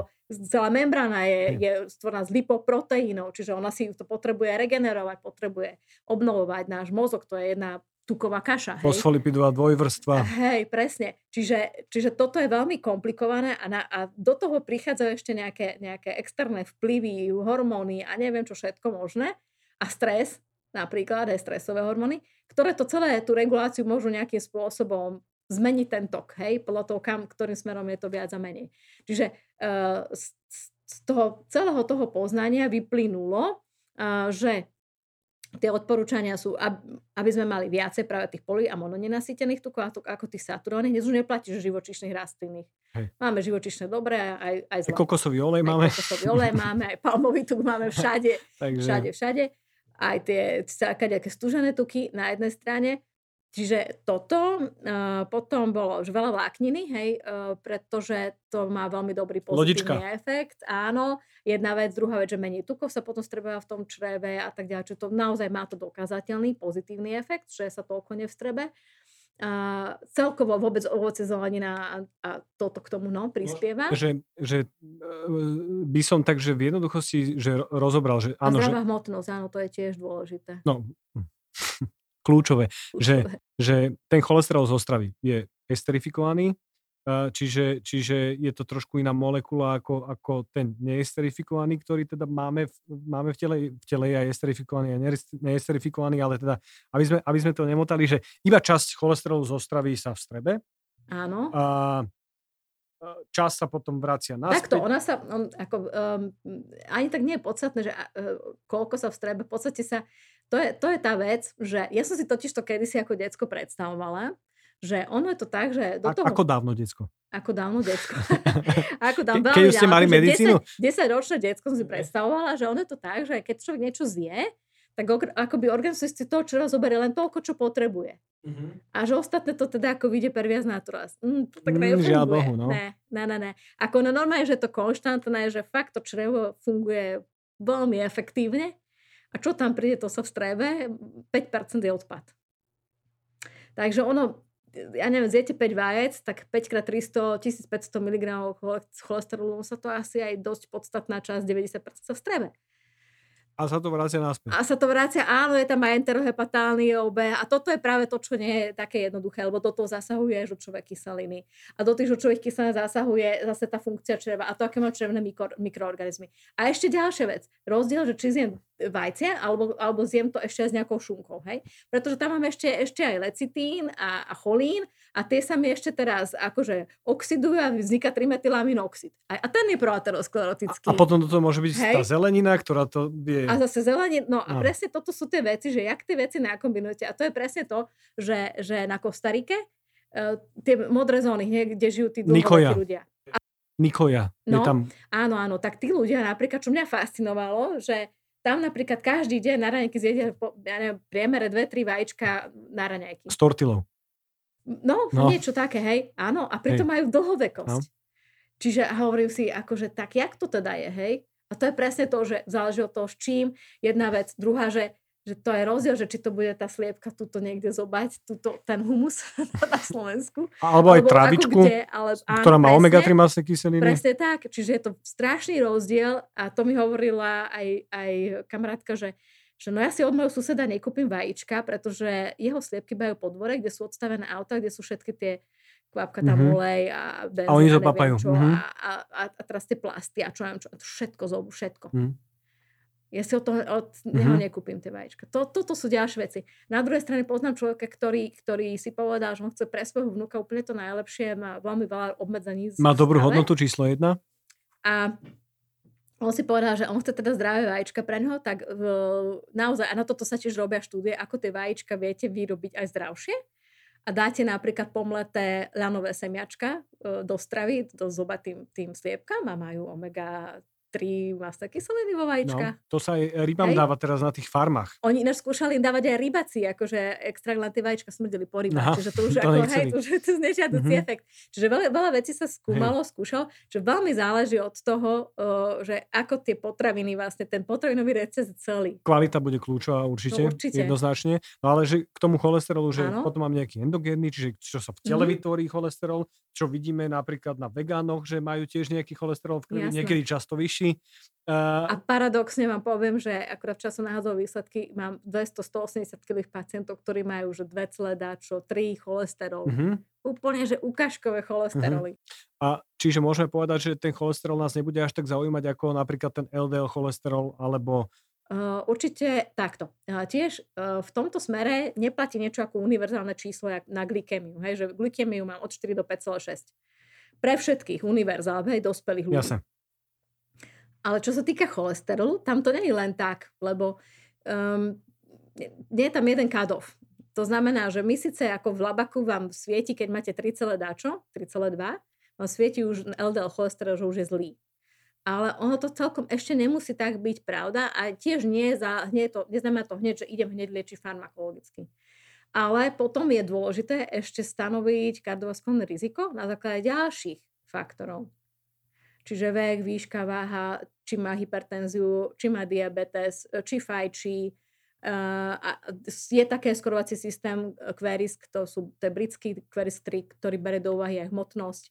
Speaker 2: celá membrána je, je stvorená z lipoproteínov, čiže ona si to potrebuje regenerovať, potrebuje obnovovať náš mozog, to je jedna tuková kaša.
Speaker 1: Fosfolipidová dvojvrstva.
Speaker 2: Hej, presne. Čiže, čiže toto je veľmi komplikované a, na, a do toho prichádzajú ešte nejaké, nejaké externé vplyvy, hormóny a neviem čo všetko možné a stres, napríklad aj stresové hormóny, ktoré to celé, tú reguláciu môžu nejakým spôsobom zmeniť ten tok, hej, podľa toho, kam, ktorým smerom je to viac a menej. Čiže uh, z, z toho celého toho poznania vyplynulo, uh, že tie odporúčania sú, aby sme mali viacej práve tých poly a mononenasýtených tukov ako, tých saturónnych. Dnes už neplatí, že živočišných rastlinných. Hej. Máme živočišné dobré, aj, aj
Speaker 1: zlé. Kokosový olej
Speaker 2: aj
Speaker 1: máme.
Speaker 2: Kokosový olej máme, aj palmový tuk máme všade. Takže... Všade, všade aj tie nejaké stúžené tuky na jednej strane. Čiže toto, uh, potom bolo už veľa vlákniny, hej, uh, pretože to má veľmi dobrý pozitívny Lodička. efekt. Áno, jedna vec, druhá vec, že menej tukov sa potom strebuje v tom čreve a tak ďalej. Čiže to naozaj má to dokázateľný pozitívny efekt, že sa toľko nevstrebe. A celkovo vôbec ovoce, zelenina a, a toto k tomu no, prispieva.
Speaker 1: Že, že e, by som tak, že v jednoduchosti že rozobral, že áno.
Speaker 2: A zdravá
Speaker 1: že...
Speaker 2: hmotnosť, áno, to je tiež dôležité.
Speaker 1: No, kľúčové, kľúčové. Že, že ten cholesterol z ostravy je esterifikovaný, Čiže, čiže je to trošku iná molekula ako, ako ten neesterifikovaný, ktorý teda máme v, máme v tele. V tele je aj esterifikovaný a neesterifikovaný, ale teda, aby sme, aby sme to nemotali, že iba časť cholesterolu z ostravy sa v strebe.
Speaker 2: Áno.
Speaker 1: A čas sa potom vracia naspäť.
Speaker 2: Takto, ona sa, on, ako, um, ani tak nie je podstatné, že uh, koľko sa v strebe, v podstate sa, to je, to je tá vec, že ja som si totiž to kedysi ako decko predstavovala, že ono je to tak, že do toho...
Speaker 1: Ako dávno, decko?
Speaker 2: Ako dávno, decko. ako dávno,
Speaker 1: Ke, keď ste mali medicínu?
Speaker 2: 10, 10 ročné decko som si predstavovala, že ono je to tak, že keď človek niečo zje, tak akoby organizmus si toho čo zoberie len toľko, čo potrebuje. Mm-hmm. A že ostatné to teda ako vyjde perviaz naturas. Mm, to tak mm, Bohu, no. Ne, ne, ne, ne. Ako no normálne, že to konštantné, že fakt to črevo funguje veľmi efektívne. A čo tam príde, to sa v strebe, 5% je odpad. Takže ono, ja neviem, zjete 5 vajec, tak 5 x 300, 1500 mg cholesterolu sa to asi aj dosť podstatná časť, 90% sa strebe.
Speaker 1: A sa to vracia naspäť.
Speaker 2: A sa to vracia, áno, je tam aj enterohepatálny obeh. A toto je práve to, čo nie je také jednoduché, lebo do toho zasahuje žlčové kyseliny. A do tých žlčových kyselín zasahuje zase tá funkcia čreva a to, aké má črevné mikro, mikroorganizmy. A ešte ďalšia vec. Rozdiel, že či zjem vajcia, alebo, alebo zjem to ešte aj s nejakou šunkou, hej? Pretože tam máme ešte, ešte aj lecitín a, a cholín a tie sa mi ešte teraz akože oxidujú a vzniká trimetylaminoxid. A, a ten je proaterosklerotický.
Speaker 1: A, a potom toto môže byť hej? tá zelenina, ktorá to je...
Speaker 2: A zase zelenina, no a no. presne toto sú tie veci, že jak tie veci nakombinujete. A to je presne to, že, že na Kostarike uh, tie modré zóny, nie, kde žijú tí dlhovecí ľudia.
Speaker 1: Nikoja.
Speaker 2: No,
Speaker 1: je tam...
Speaker 2: áno, áno, tak tí ľudia napríklad, čo mňa fascinovalo, že tam napríklad každý deň na raňajky zjedia po, ja neviem, priemere 2-3 vajíčka na raňajky.
Speaker 1: S tortilou.
Speaker 2: No, no, niečo také, hej. Áno, a pritom hej. majú dlhovekosť. No. Čiže hovorím si, akože tak, jak to teda je, hej? A to je presne to, že záleží od toho, s čím. Jedna vec. Druhá, že že to je rozdiel, že či to bude tá sliepka tuto niekde zobať, tuto, ten humus na Slovensku.
Speaker 1: Alebo aj trávičku, kde, ale, áno, ktorá má omega-3 masné kyseliny.
Speaker 2: Presne tak, čiže je to strašný rozdiel a to mi hovorila aj, aj kamarátka, že, že no ja si od môjho suseda nekúpim vajíčka, pretože jeho sliepky majú po dvore, kde sú odstavené auta, kde sú všetky tie kvapka tam mm-hmm. olej a benzín
Speaker 1: a oni to papajú. Čo, mm-hmm.
Speaker 2: a, a, a, teraz tie plasty a čo neviem čo, všetko zobu, všetko. Mm-hmm. Ja si od, toho, od neho mm-hmm. nekúpim tie vajíčka. To, toto sú ďalšie veci. Na druhej strane poznám človeka, ktorý, ktorý si povedal, že on chce pre svojho vnúka úplne to najlepšie, má veľmi veľa obmedzení.
Speaker 1: Má dobrú stave. hodnotu číslo jedna.
Speaker 2: A on si povedal, že on chce teda zdravé vajíčka pre neho, tak v, naozaj, a na toto sa tiež robia štúdie, ako tie vajíčka viete vyrobiť aj zdravšie. A dáte napríklad pomleté ľanové semiačka e, do stravy, do zoba tým, tým sliepkam a majú omega 3 masné kyseliny vo vajíčkach.
Speaker 1: No, to sa aj rybám Hej. dáva teraz na tých farmách.
Speaker 2: Oni ináč skúšali dávať aj rybaci, akože extrakt len tie vajíčka smrdili po rybách. Čiže to už to ako, hej, to, to je nežiaducí mm-hmm. efekt. Čiže veľa, veľa vecí sa skúmalo, hej. skúšal, že veľmi záleží od toho, uh, že ako tie potraviny, vlastne ten potravinový recept celý.
Speaker 1: Kvalita bude kľúčová určite, no, určite. jednoznačne. No ale že k tomu cholesterolu, že ano. potom mám nejaký endogénny, čiže čo sa v tele mm-hmm. vytvorí cholesterol, čo vidíme napríklad na vegánoch, že majú tiež nejaký cholesterol v krvi, niekedy často vyšší.
Speaker 2: Uh, a paradoxne vám poviem, že akurát času náhodou výsledky mám 200-180 kg pacientov, ktorí majú už 2, dáčo, 3 cholesterol. Uh-huh. Úplne, že ukážkové cholesteroly.
Speaker 1: Uh-huh. A čiže môžeme povedať, že ten cholesterol nás nebude až tak zaujímať ako napríklad ten LDL cholesterol alebo
Speaker 2: Uh, určite takto. Uh, tiež uh, v tomto smere neplatí niečo ako univerzálne číslo jak na glykemiu. Hej, že glykemiu mám od 4 do 5,6. Pre všetkých univerzál, hej, dospelých ľudí. Jasne. Ale čo sa týka cholesterolu, tam to nie je len tak, lebo um, nie je tam jeden kadov. To znamená, že my síce ako v labaku vám svieti, keď máte 3, dáčo, 3,2, vám svieti už LDL cholesterol, že už je zlý ale ono to celkom ešte nemusí tak byť pravda a tiež nie, za, nie to, neznamená to hneď, že idem hneď liečiť farmakologicky. Ale potom je dôležité ešte stanoviť kardiovaskulárne riziko na základe ďalších faktorov. Čiže vek, výška, váha, či má hypertenziu, či má diabetes, či fajčí. Uh, a je také skorovací systém Querisk, to, sú, to je britský Querisk 3, ktorý bere do úvahy aj hmotnosť,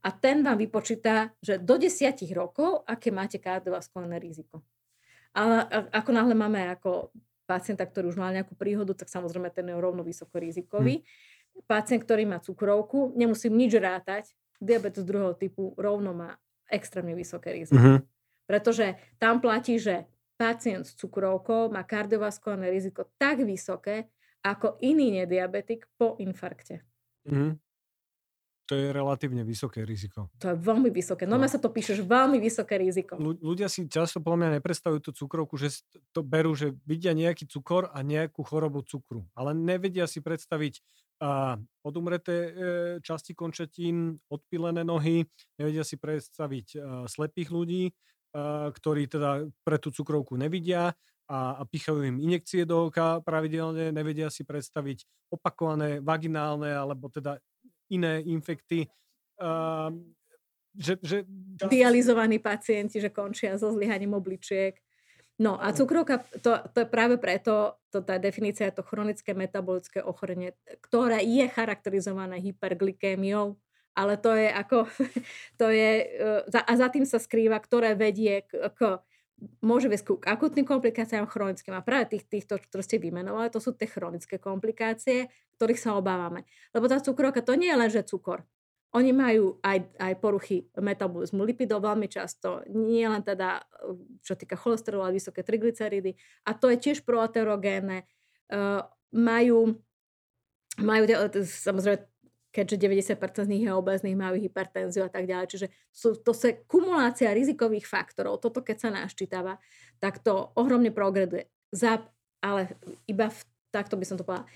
Speaker 2: a ten vám vypočíta, že do 10 rokov, aké máte kardiovaskulárne riziko. Ale ako náhle máme ako pacienta, ktorý už mal nejakú príhodu, tak samozrejme ten je rovno vysokorizikový. Hmm. Pacient, ktorý má cukrovku, nemusím nič rátať, diabetes druhého typu rovno má extrémne vysoké riziko. Mm-hmm. Pretože tam platí, že pacient s cukrovkou má kardiovaskulárne riziko tak vysoké, ako iný nediabetik po infarkte. Mm-hmm
Speaker 1: to je relatívne vysoké riziko.
Speaker 2: To je veľmi vysoké. No, no. sa to píše, že veľmi vysoké riziko.
Speaker 1: Ľudia si často podľa mňa nepredstavujú tú cukrovku, že to berú, že vidia nejaký cukor a nejakú chorobu cukru. Ale nevedia si predstaviť a odumreté e, časti končetín, odpilené nohy, nevedia si predstaviť a, slepých ľudí, a, ktorí teda pre tú cukrovku nevidia a, a pichajú im injekcie do oka pravidelne, nevedia si predstaviť opakované vaginálne alebo teda iné infekty. Že, že...
Speaker 2: Dializovaní pacienti, že končia so zlyhaním obličiek. No a cukrovka, to, to je práve preto, to, tá definícia je to chronické metabolické ochorenie, ktoré je charakterizované hyperglykémiou, ale to je ako, to je, e, a za tým sa skrýva, ktoré vedie k, k môže viesť k akutným komplikáciám chronickým. A práve tých, týchto, ktoré ste vymenovali, to sú tie chronické komplikácie, ktorých sa obávame. Lebo tá cukrovka to nie je len, že cukor. Oni majú aj, aj poruchy metabolizmu lipidov veľmi často, nie len teda, čo týka cholesterolu, ale vysoké triglyceridy. A to je tiež proaterogénne. Uh, majú, majú samozrejme keďže 90% z nich je obezných, majú hypertenziu a tak ďalej. Čiže sú, to je kumulácia rizikových faktorov. Toto keď sa naščítava, tak to ohromne progreduje. Za, ale iba v, takto by som to povedala.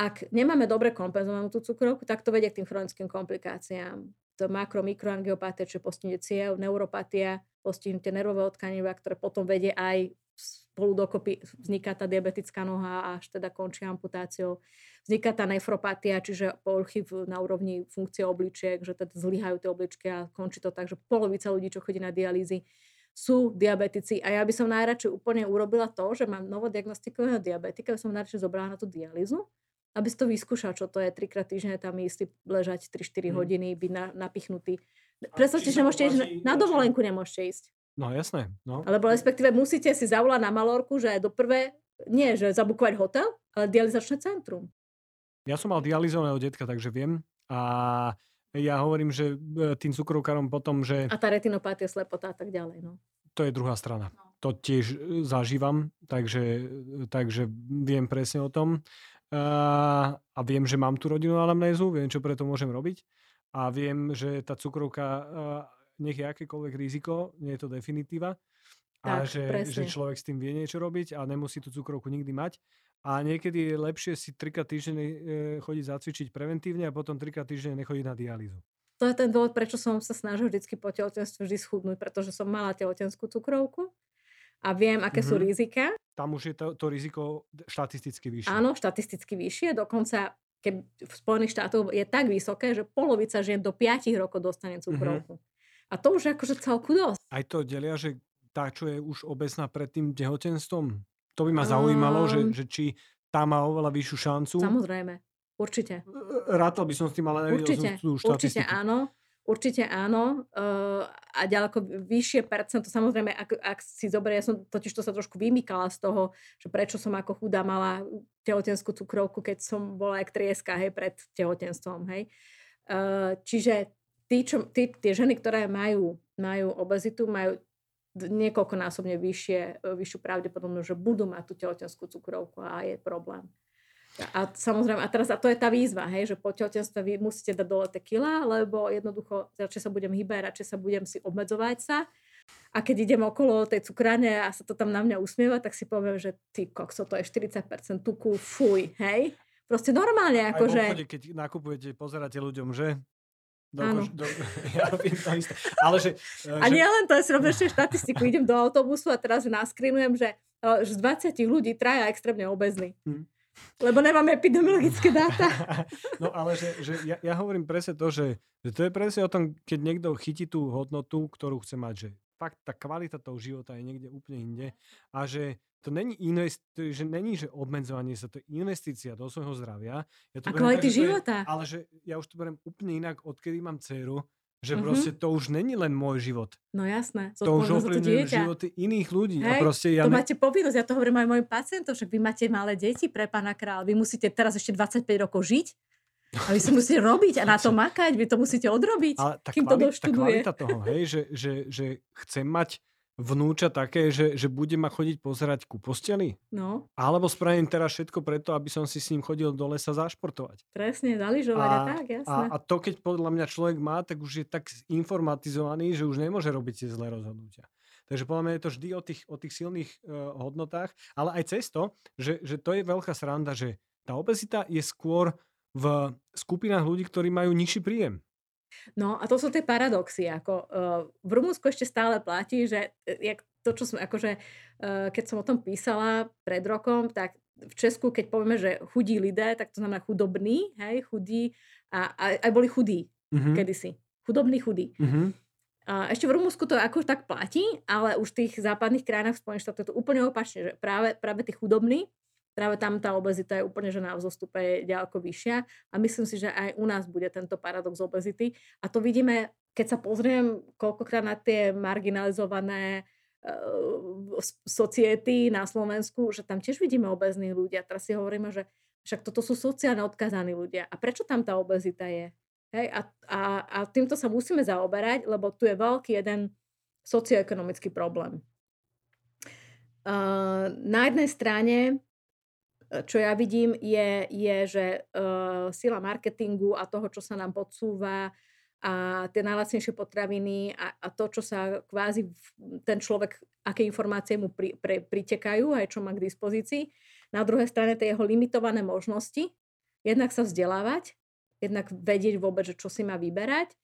Speaker 2: Ak nemáme dobre kompenzovanú tú cukrovku, tak to vedie k tým chronickým komplikáciám. To makro, mikroangiopatia, čo postihnutie ciev, neuropatia, postihnutie nervového tkaniva, ktoré potom vedie aj spolu dokopy vzniká tá diabetická noha až teda končí amputáciou. Vzniká tá nefropatia, čiže poruchy na úrovni funkcie obličiek, že teda zlyhajú tie obličky a končí to tak, že polovica ľudí, čo chodí na dialýzy, sú diabetici. A ja by som najradšej úplne urobila to, že mám novodiagnostikovaného diabetika, by som najradšej zobrala na tú dialýzu, aby si to vyskúšal, čo to je. Trikrát týždne tam ísť ležať 3-4 hmm. hodiny, byť na, napichnutý. Predstavte, že nemôžete ísť, na dovolenku nemôžete ísť.
Speaker 1: No jasné. No.
Speaker 2: Alebo respektíve musíte si zavolať na Malorku, že do prvé, nie, že zabukovať hotel, ale dializačné centrum.
Speaker 1: Ja som mal dializovaného detka, takže viem. A ja hovorím, že e, tým cukrovkárom potom, že...
Speaker 2: A tá retinopátia, slepota a tak ďalej. No.
Speaker 1: To je druhá strana. No. To tiež e, zažívam, takže, takže viem presne o tom. A, viem, že mám tú rodinu anamnézu, viem, čo preto môžem robiť. A viem, že tá cukrovka nech je akékoľvek riziko, nie je to definitíva. A tak, že, že človek s tým vie niečo robiť a nemusí tú cukrovku nikdy mať. A niekedy je lepšie si trikrát týždenne e, chodiť zacvičiť preventívne a potom trikrát týždenne nechodiť na dialýzu.
Speaker 2: To je ten dôvod, prečo som sa snažil vždy po tehotenstve vždy schudnúť, pretože som mala tehotenskú cukrovku a viem, aké mm-hmm. sú mhm. rizika.
Speaker 1: Tam už je to, to riziko štatisticky vyššie.
Speaker 2: Áno, štatisticky vyššie. Dokonca keď v Spojených štátoch je tak vysoké, že polovica žien do 5 rokov dostane mhm. cukrovku. Mm-hmm. A to už akože celku dosť.
Speaker 1: Aj to delia, že tá, čo je už obecná pred tým tehotenstvom? To by ma zaujímalo, um, že, že či tá má oveľa vyššiu šancu.
Speaker 2: Samozrejme, určite.
Speaker 1: Rátal by som s tým, ale nevidel určite, som tú
Speaker 2: Určite áno. Určite áno. Uh, a ďaleko vyššie percento, samozrejme, ak, ak si zoberie, ja som totiž to sa trošku vymykala z toho, že prečo som ako chudá mala tehotenskú cukrovku, keď som bola jak trieska, hej, pred tehotenstvom, hej. Uh, čiže tí, čo, tí, tie ženy, ktoré majú, majú obezitu, majú niekoľkonásobne vyššie, vyššiu pravdepodobnosť, že budú mať tú tehotenskú cukrovku a je problém. A samozrejme, a teraz a to je tá výzva, hej, že po tehotenstve vy musíte dať dole tie kila, lebo jednoducho radšej sa budem hýbať, radšej sa budem si obmedzovať sa. A keď idem okolo tej cukrárne a sa to tam na mňa usmieva, tak si poviem, že ty kokso, to je 40% tuku, fuj, hej. Proste normálne, akože...
Speaker 1: Aj keď nakupujete, pozeráte ľuďom, že do, Áno. Do, ja robím to isté. Ale že,
Speaker 2: a že... nie len to, ja si robím ešte štatistiku. Idem do autobusu a teraz naskrinujem, že, že z 20 ľudí traja extrémne obezní. Hm. Lebo nemáme epidemiologické dáta.
Speaker 1: No ale že, že ja, ja hovorím presne to, že, že to je presne o tom, keď niekto chytí tú hodnotu, ktorú chce mať, že fakt tá kvalita toho života je niekde úplne inde a že to není, invest, že není, že obmedzovanie sa, to je investícia do svojho zdravia. Ja
Speaker 2: to a kvality tak, života.
Speaker 1: Je, ale že ja už to beriem úplne inak, odkedy mám dceru, že mm-hmm. proste to už není len môj život.
Speaker 2: No jasné.
Speaker 1: To už ovplyvňuje životy iných ľudí. Hej, a proste ja
Speaker 2: to ne... máte povinnosť, ja to hovorím aj mojim pacientom, však vy máte malé deti pre pána kráľa, vy musíte teraz ešte 25 rokov žiť a vy si musíte robiť a na to makať, vy to musíte odrobiť, Ale tá kým kvali- to doštuduje.
Speaker 1: Tá kvalita toho, hej, že, že, že chcem mať vnúča také, že, že bude ma chodiť pozerať ku posteli?
Speaker 2: No.
Speaker 1: Alebo spravím teraz všetko preto, aby som si s ním chodil do lesa zašportovať.
Speaker 2: Presne, zaližovať a, a tak, jasné.
Speaker 1: A, a to, keď podľa mňa človek má, tak už je tak informatizovaný, že už nemôže robiť tie zlé rozhodnutia. Takže podľa mňa je to vždy o tých, o tých silných uh, hodnotách, ale aj cez to, že, že to je veľká sranda, že tá obezita je skôr v skupinách ľudí, ktorí majú nižší príjem.
Speaker 2: No a to sú tie paradoxy. Ako, uh, v Rumúnsku ešte stále platí, že e, jak to, čo sme, akože, uh, keď som o tom písala pred rokom, tak v Česku, keď povieme, že chudí lidé, tak to znamená chudobní, hej, chudí a aj, aj boli chudí mm-hmm. kedysi. Chudobní, chudí. Mm-hmm. Uh, ešte v Rumúnsku to ako tak platí, ale už v tých západných krajinách v Spojených štátoch je to úplne opačne, že práve, práve tí chudobní práve tam tá obezita je úplne, že na vzostupe je ďaleko vyššia a myslím si, že aj u nás bude tento paradox obezity a to vidíme, keď sa pozriem koľkokrát na tie marginalizované society na Slovensku, že tam tiež vidíme obezných ľudia. Teraz si hovoríme, že však toto sú sociálne odkazaní ľudia. A prečo tam tá obezita je? Hej? A, a, a týmto sa musíme zaoberať, lebo tu je veľký jeden socioekonomický problém. Uh, na jednej strane, čo ja vidím, je, je že uh, sila marketingu a toho, čo sa nám podsúva a tie najlacnejšie potraviny a, a to, čo sa kvázi ten človek, aké informácie mu pri, pre, pritekajú aj čo má k dispozícii. Na druhej strane tie jeho limitované možnosti, jednak sa vzdelávať, jednak vedieť vôbec, že čo si má vyberať.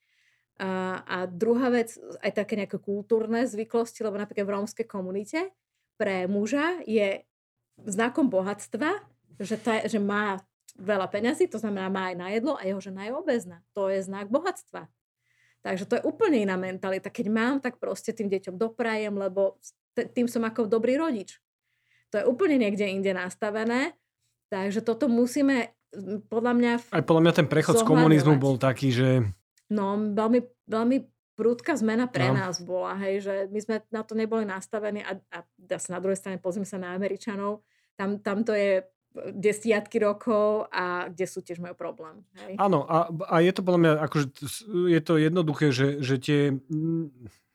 Speaker 2: A, a druhá vec, aj také nejaké kultúrne zvyklosti, lebo napríklad v rómskej komunite pre muža je znakom bohatstva, že, tá, že má veľa peňazí, to znamená má aj na jedlo a jeho žena je obezná. To je znak bohatstva. Takže to je úplne iná mentalita. Keď mám, tak proste tým deťom doprajem, lebo tým som ako dobrý rodič. To je úplne niekde inde nastavené. Takže toto musíme podľa mňa...
Speaker 1: Aj podľa mňa ten prechod z komunizmu bol taký, že...
Speaker 2: No, veľmi, veľmi prúdka zmena pre no. nás bola, hej, že my sme na to neboli nastavení a, a sa na druhej strane pozrime sa na Američanov, tam, tam to je desiatky rokov a kde sú tiež majú problém. Hej?
Speaker 1: Áno, a, a je to podľa mňa, akože je to jednoduché, že, že tie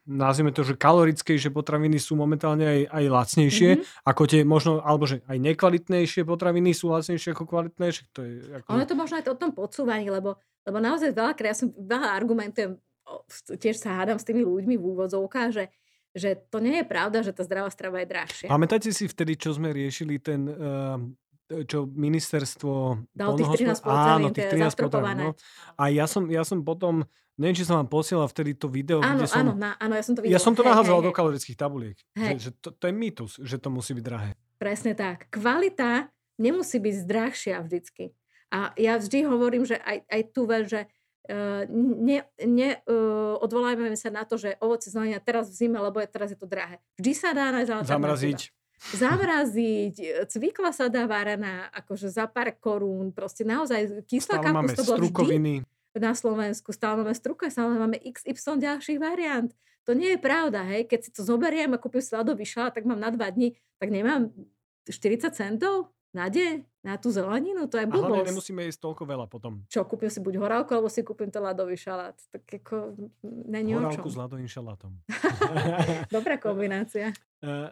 Speaker 1: nazvime to, že kalorickejšie potraviny sú momentálne aj, aj lacnejšie, mm-hmm. ako tie možno, alebo že aj nekvalitnejšie potraviny sú lacnejšie ako kvalitné. To je ako...
Speaker 2: Ono je to možno aj to o tom podsúvaní, lebo, lebo naozaj veľakrát, ja som veľa argumentujem, tiež sa hádam s tými ľuďmi v úvodzovkách, že že to nie je pravda, že tá zdravá strava je drahšia.
Speaker 1: Pamätáte si vtedy, čo sme riešili ten uh, čo ministerstvo...
Speaker 2: Dalo tých 13 potravín, áno, tých 13 potravín, no.
Speaker 1: A ja som, ja som potom, neviem, či som vám posielal vtedy to video,
Speaker 2: áno,
Speaker 1: kde som...
Speaker 2: Áno, na, áno, ja som to videl.
Speaker 1: Ja som to nahádzal do kalorických tabuliek. Že, že to, to je mýtus, že to musí byť drahé.
Speaker 2: Presne tak. Kvalita nemusí byť drahšia vždycky. A ja vždy hovorím, že aj, aj tu že ne, ne, uh, odvolávame sa na to, že ovoce zelenina teraz v zime, lebo je, teraz je to drahé. Vždy sa dá nájsť
Speaker 1: Zamraziť.
Speaker 2: Zamraziť, cvikla sa dá varená, akože za pár korún, proste naozaj kyslá kapusta bola vždy na Slovensku, stále máme struka, stále máme XY ďalších variant. To nie je pravda, hej. Keď si to zoberiem a kúpim sladový šalát, tak mám na dva dní, tak nemám 40 centov na deň na tú zeleninu, to je blbosť. A hlavne
Speaker 1: nemusíme jesť toľko veľa potom.
Speaker 2: Čo, kúpim si buď horálku, alebo si kúpim ten ľadový šalát. Tak ako, není
Speaker 1: Horálku s ľadovým šalátom.
Speaker 2: Dobrá kombinácia. Uh,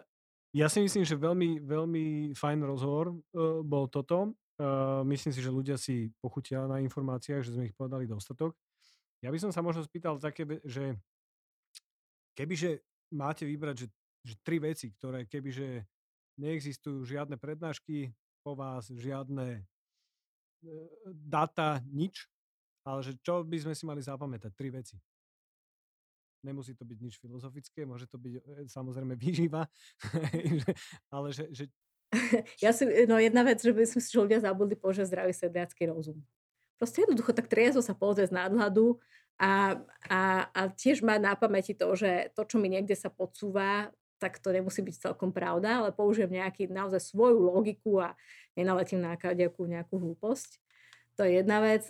Speaker 1: ja si myslím, že veľmi, veľmi fajn rozhovor uh, bol toto. Uh, myslím si, že ľudia si pochutia na informáciách, že sme ich povedali dostatok. Ja by som sa možno spýtal také, že kebyže máte vybrať, že, že tri veci, ktoré kebyže neexistujú žiadne prednášky po vás, žiadne uh, data, nič, ale že čo by sme si mali zapamätať? Tri veci. Nemusí to byť nič filozofické, môže to byť e, samozrejme výživa, ale že, že...
Speaker 2: Ja si, no jedna vec, že by som si, ľudia zabudli požiť zdravý sedliacký rozum. Proste jednoducho tak triezvo sa pozrieť z nadhľadu a, a, a tiež mať na pamäti to, že to, čo mi niekde sa podsúva, tak to nemusí byť celkom pravda, ale použijem nejaký, naozaj svoju logiku a nenaletím na nejakú, nejakú hlúposť. To je jedna vec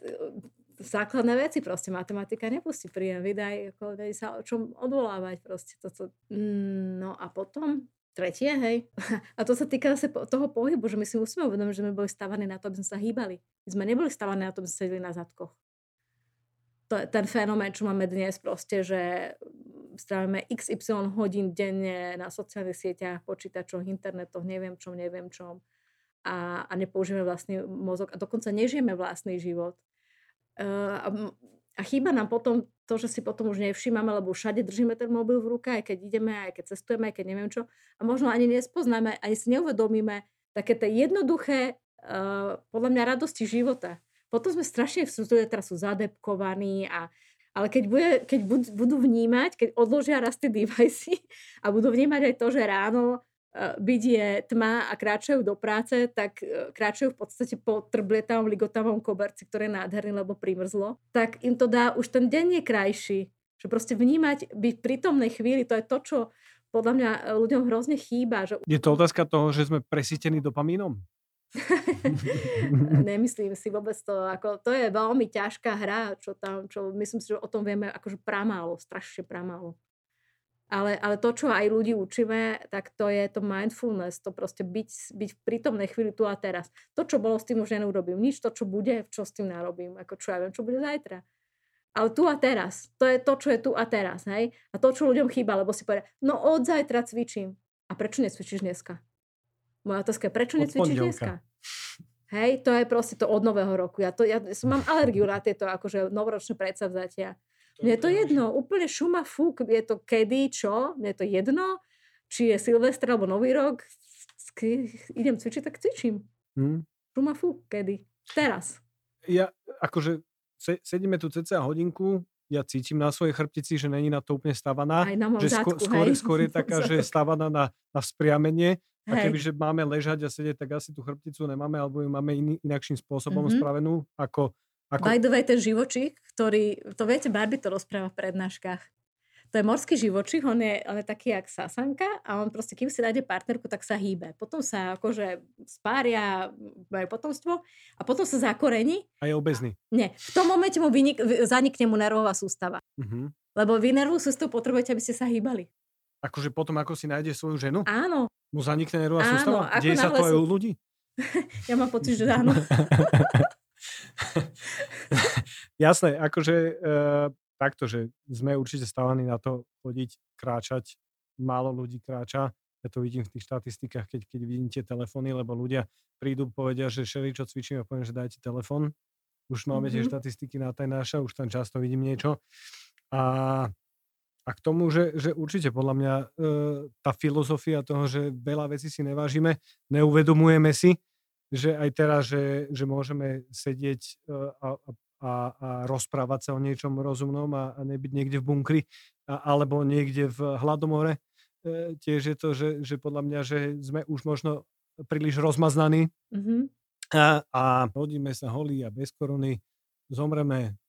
Speaker 2: základné veci, proste matematika nepustí príjem, vydaj, ako daj sa o čom odvolávať proste toto. Mm, no a potom tretie, hej. A to sa týka zase toho pohybu, že my si musíme uvedomiť, že sme boli stavaní na to, aby sme sa hýbali. My sme neboli stavaní na to, aby sme sedeli na zadkoch. To je ten fenomén, čo máme dnes proste, že strávime XY hodín denne na sociálnych sieťach, počítačoch, internetoch, neviem čom, neviem čom a, a nepoužijeme vlastný mozog a dokonca nežijeme vlastný život. Uh, a chýba nám potom to, že si potom už nevšímame, lebo všade držíme ten mobil v ruke, aj keď ideme, aj keď cestujeme, aj keď neviem čo. A možno ani nespoznáme, ani si neuvedomíme také tie jednoduché, uh, podľa mňa, radosti života. Potom sme strašne v teraz sú zadepkovaní a ale keď, bude, keď budú vnímať, keď odložia raz tie device a budú vnímať aj to, že ráno Eh, byť je tma a kráčajú do práce, tak eh, kráčajú v podstate po trblietavom ligotavom koberci, ktoré je nádherný, lebo primrzlo, tak im to dá, už ten deň je krajší. Že proste vnímať, byť v prítomnej chvíli, to je to, čo podľa mňa eh, ľuďom hrozne chýba. Že...
Speaker 1: Je to otázka toho, že sme presítení dopamínom?
Speaker 2: Nemyslím si vôbec to, ako, to je veľmi ťažká hra, čo tam, čo myslím si, že o tom vieme akože pramálo, strašne pramálo. Ale, ale to, čo aj ľudí učíme, tak to je to mindfulness, to proste byť, byť v prítomnej chvíli tu a teraz. To, čo bolo s tým už neurobím. Nič to, čo bude, čo s tým narobím. Ako čo ja viem, čo bude zajtra. Ale tu a teraz. To je to, čo je tu a teraz. Hej? A to, čo ľuďom chýba, lebo si povedia, no od zajtra cvičím. A prečo necvičíš dneska? Moja otázka je, prečo necvičíš dneska? Hej, to je proste to od nového roku. Ja, to, ja som, mám alergiu na tieto akože novoročné predsavzatia. Mne je to jedno, úplne šuma fúk, je to kedy, čo, mne je to jedno, či je Silvestr alebo Nový rok, idem cvičiť, tak cvičím. Hmm. Šuma fúk, kedy, teraz.
Speaker 1: Ja, akože sedíme tu cca hodinku, ja cítim na svojej chrbtici, že není na to úplne stavaná.
Speaker 2: Aj na
Speaker 1: že
Speaker 2: zadku,
Speaker 1: skôr,
Speaker 2: hej.
Speaker 1: skôr je taká, že je stavaná na, na vzpriamenie. A kebyže máme ležať a sedieť, tak asi tú chrbticu nemáme, alebo ju máme iný, inakším spôsobom mm-hmm. spravenú, ako, ako...
Speaker 2: By the way, ten živočík, ktorý, to viete, Barbie to rozpráva v prednáškach. To je morský živočích, on je, on je taký jak sasanka a on proste, kým si nájde partnerku, tak sa hýbe. Potom sa akože spária, majú potomstvo a potom sa zakorení.
Speaker 1: A je obezný.
Speaker 2: Nie. V tom momente mu vynik, zanikne mu nervová sústava. Uh-huh. Lebo vy nervovú sústavu potrebujete, aby ste sa hýbali.
Speaker 1: Akože potom, ako si nájde svoju ženu?
Speaker 2: Áno.
Speaker 1: Mu zanikne nervová áno, sústava? Deje sa to aj u ľudí?
Speaker 2: ja mám pocit, že áno.
Speaker 1: Jasné, akože uh, takto, že sme určite stávaní na to chodiť, kráčať. Málo ľudí kráča. Ja to vidím v tých štatistikách, keď, keď vidím tie telefóny, lebo ľudia prídu, povedia, že šeli, čo cvičím a poviem, že dajte telefón. Už máme mm-hmm. tie štatistiky na tajnáša, už tam často vidím niečo. A, a k tomu, že, že určite podľa mňa e, tá filozofia toho, že veľa vecí si nevážime, neuvedomujeme si, že aj teraz, že, že môžeme sedieť e, a, a a, a rozprávať sa o niečom rozumnom a, a nebyť niekde v bunkri a, alebo niekde v hladomore. E, tiež je to, že, že podľa mňa, že sme už možno príliš rozmaznaní mm-hmm. a, a hodíme sa holí a bez koruny, zomreme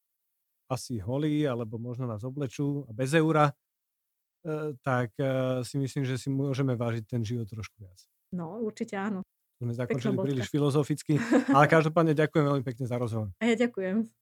Speaker 1: asi holí, alebo možno nás oblečú a bez eura, e, tak e, si myslím, že si môžeme vážiť ten život trošku viac.
Speaker 2: No, určite áno.
Speaker 1: Sme zakončili príliš filozoficky, ale každopádne ďakujem veľmi pekne za rozhovor.
Speaker 2: A ja ďakujem.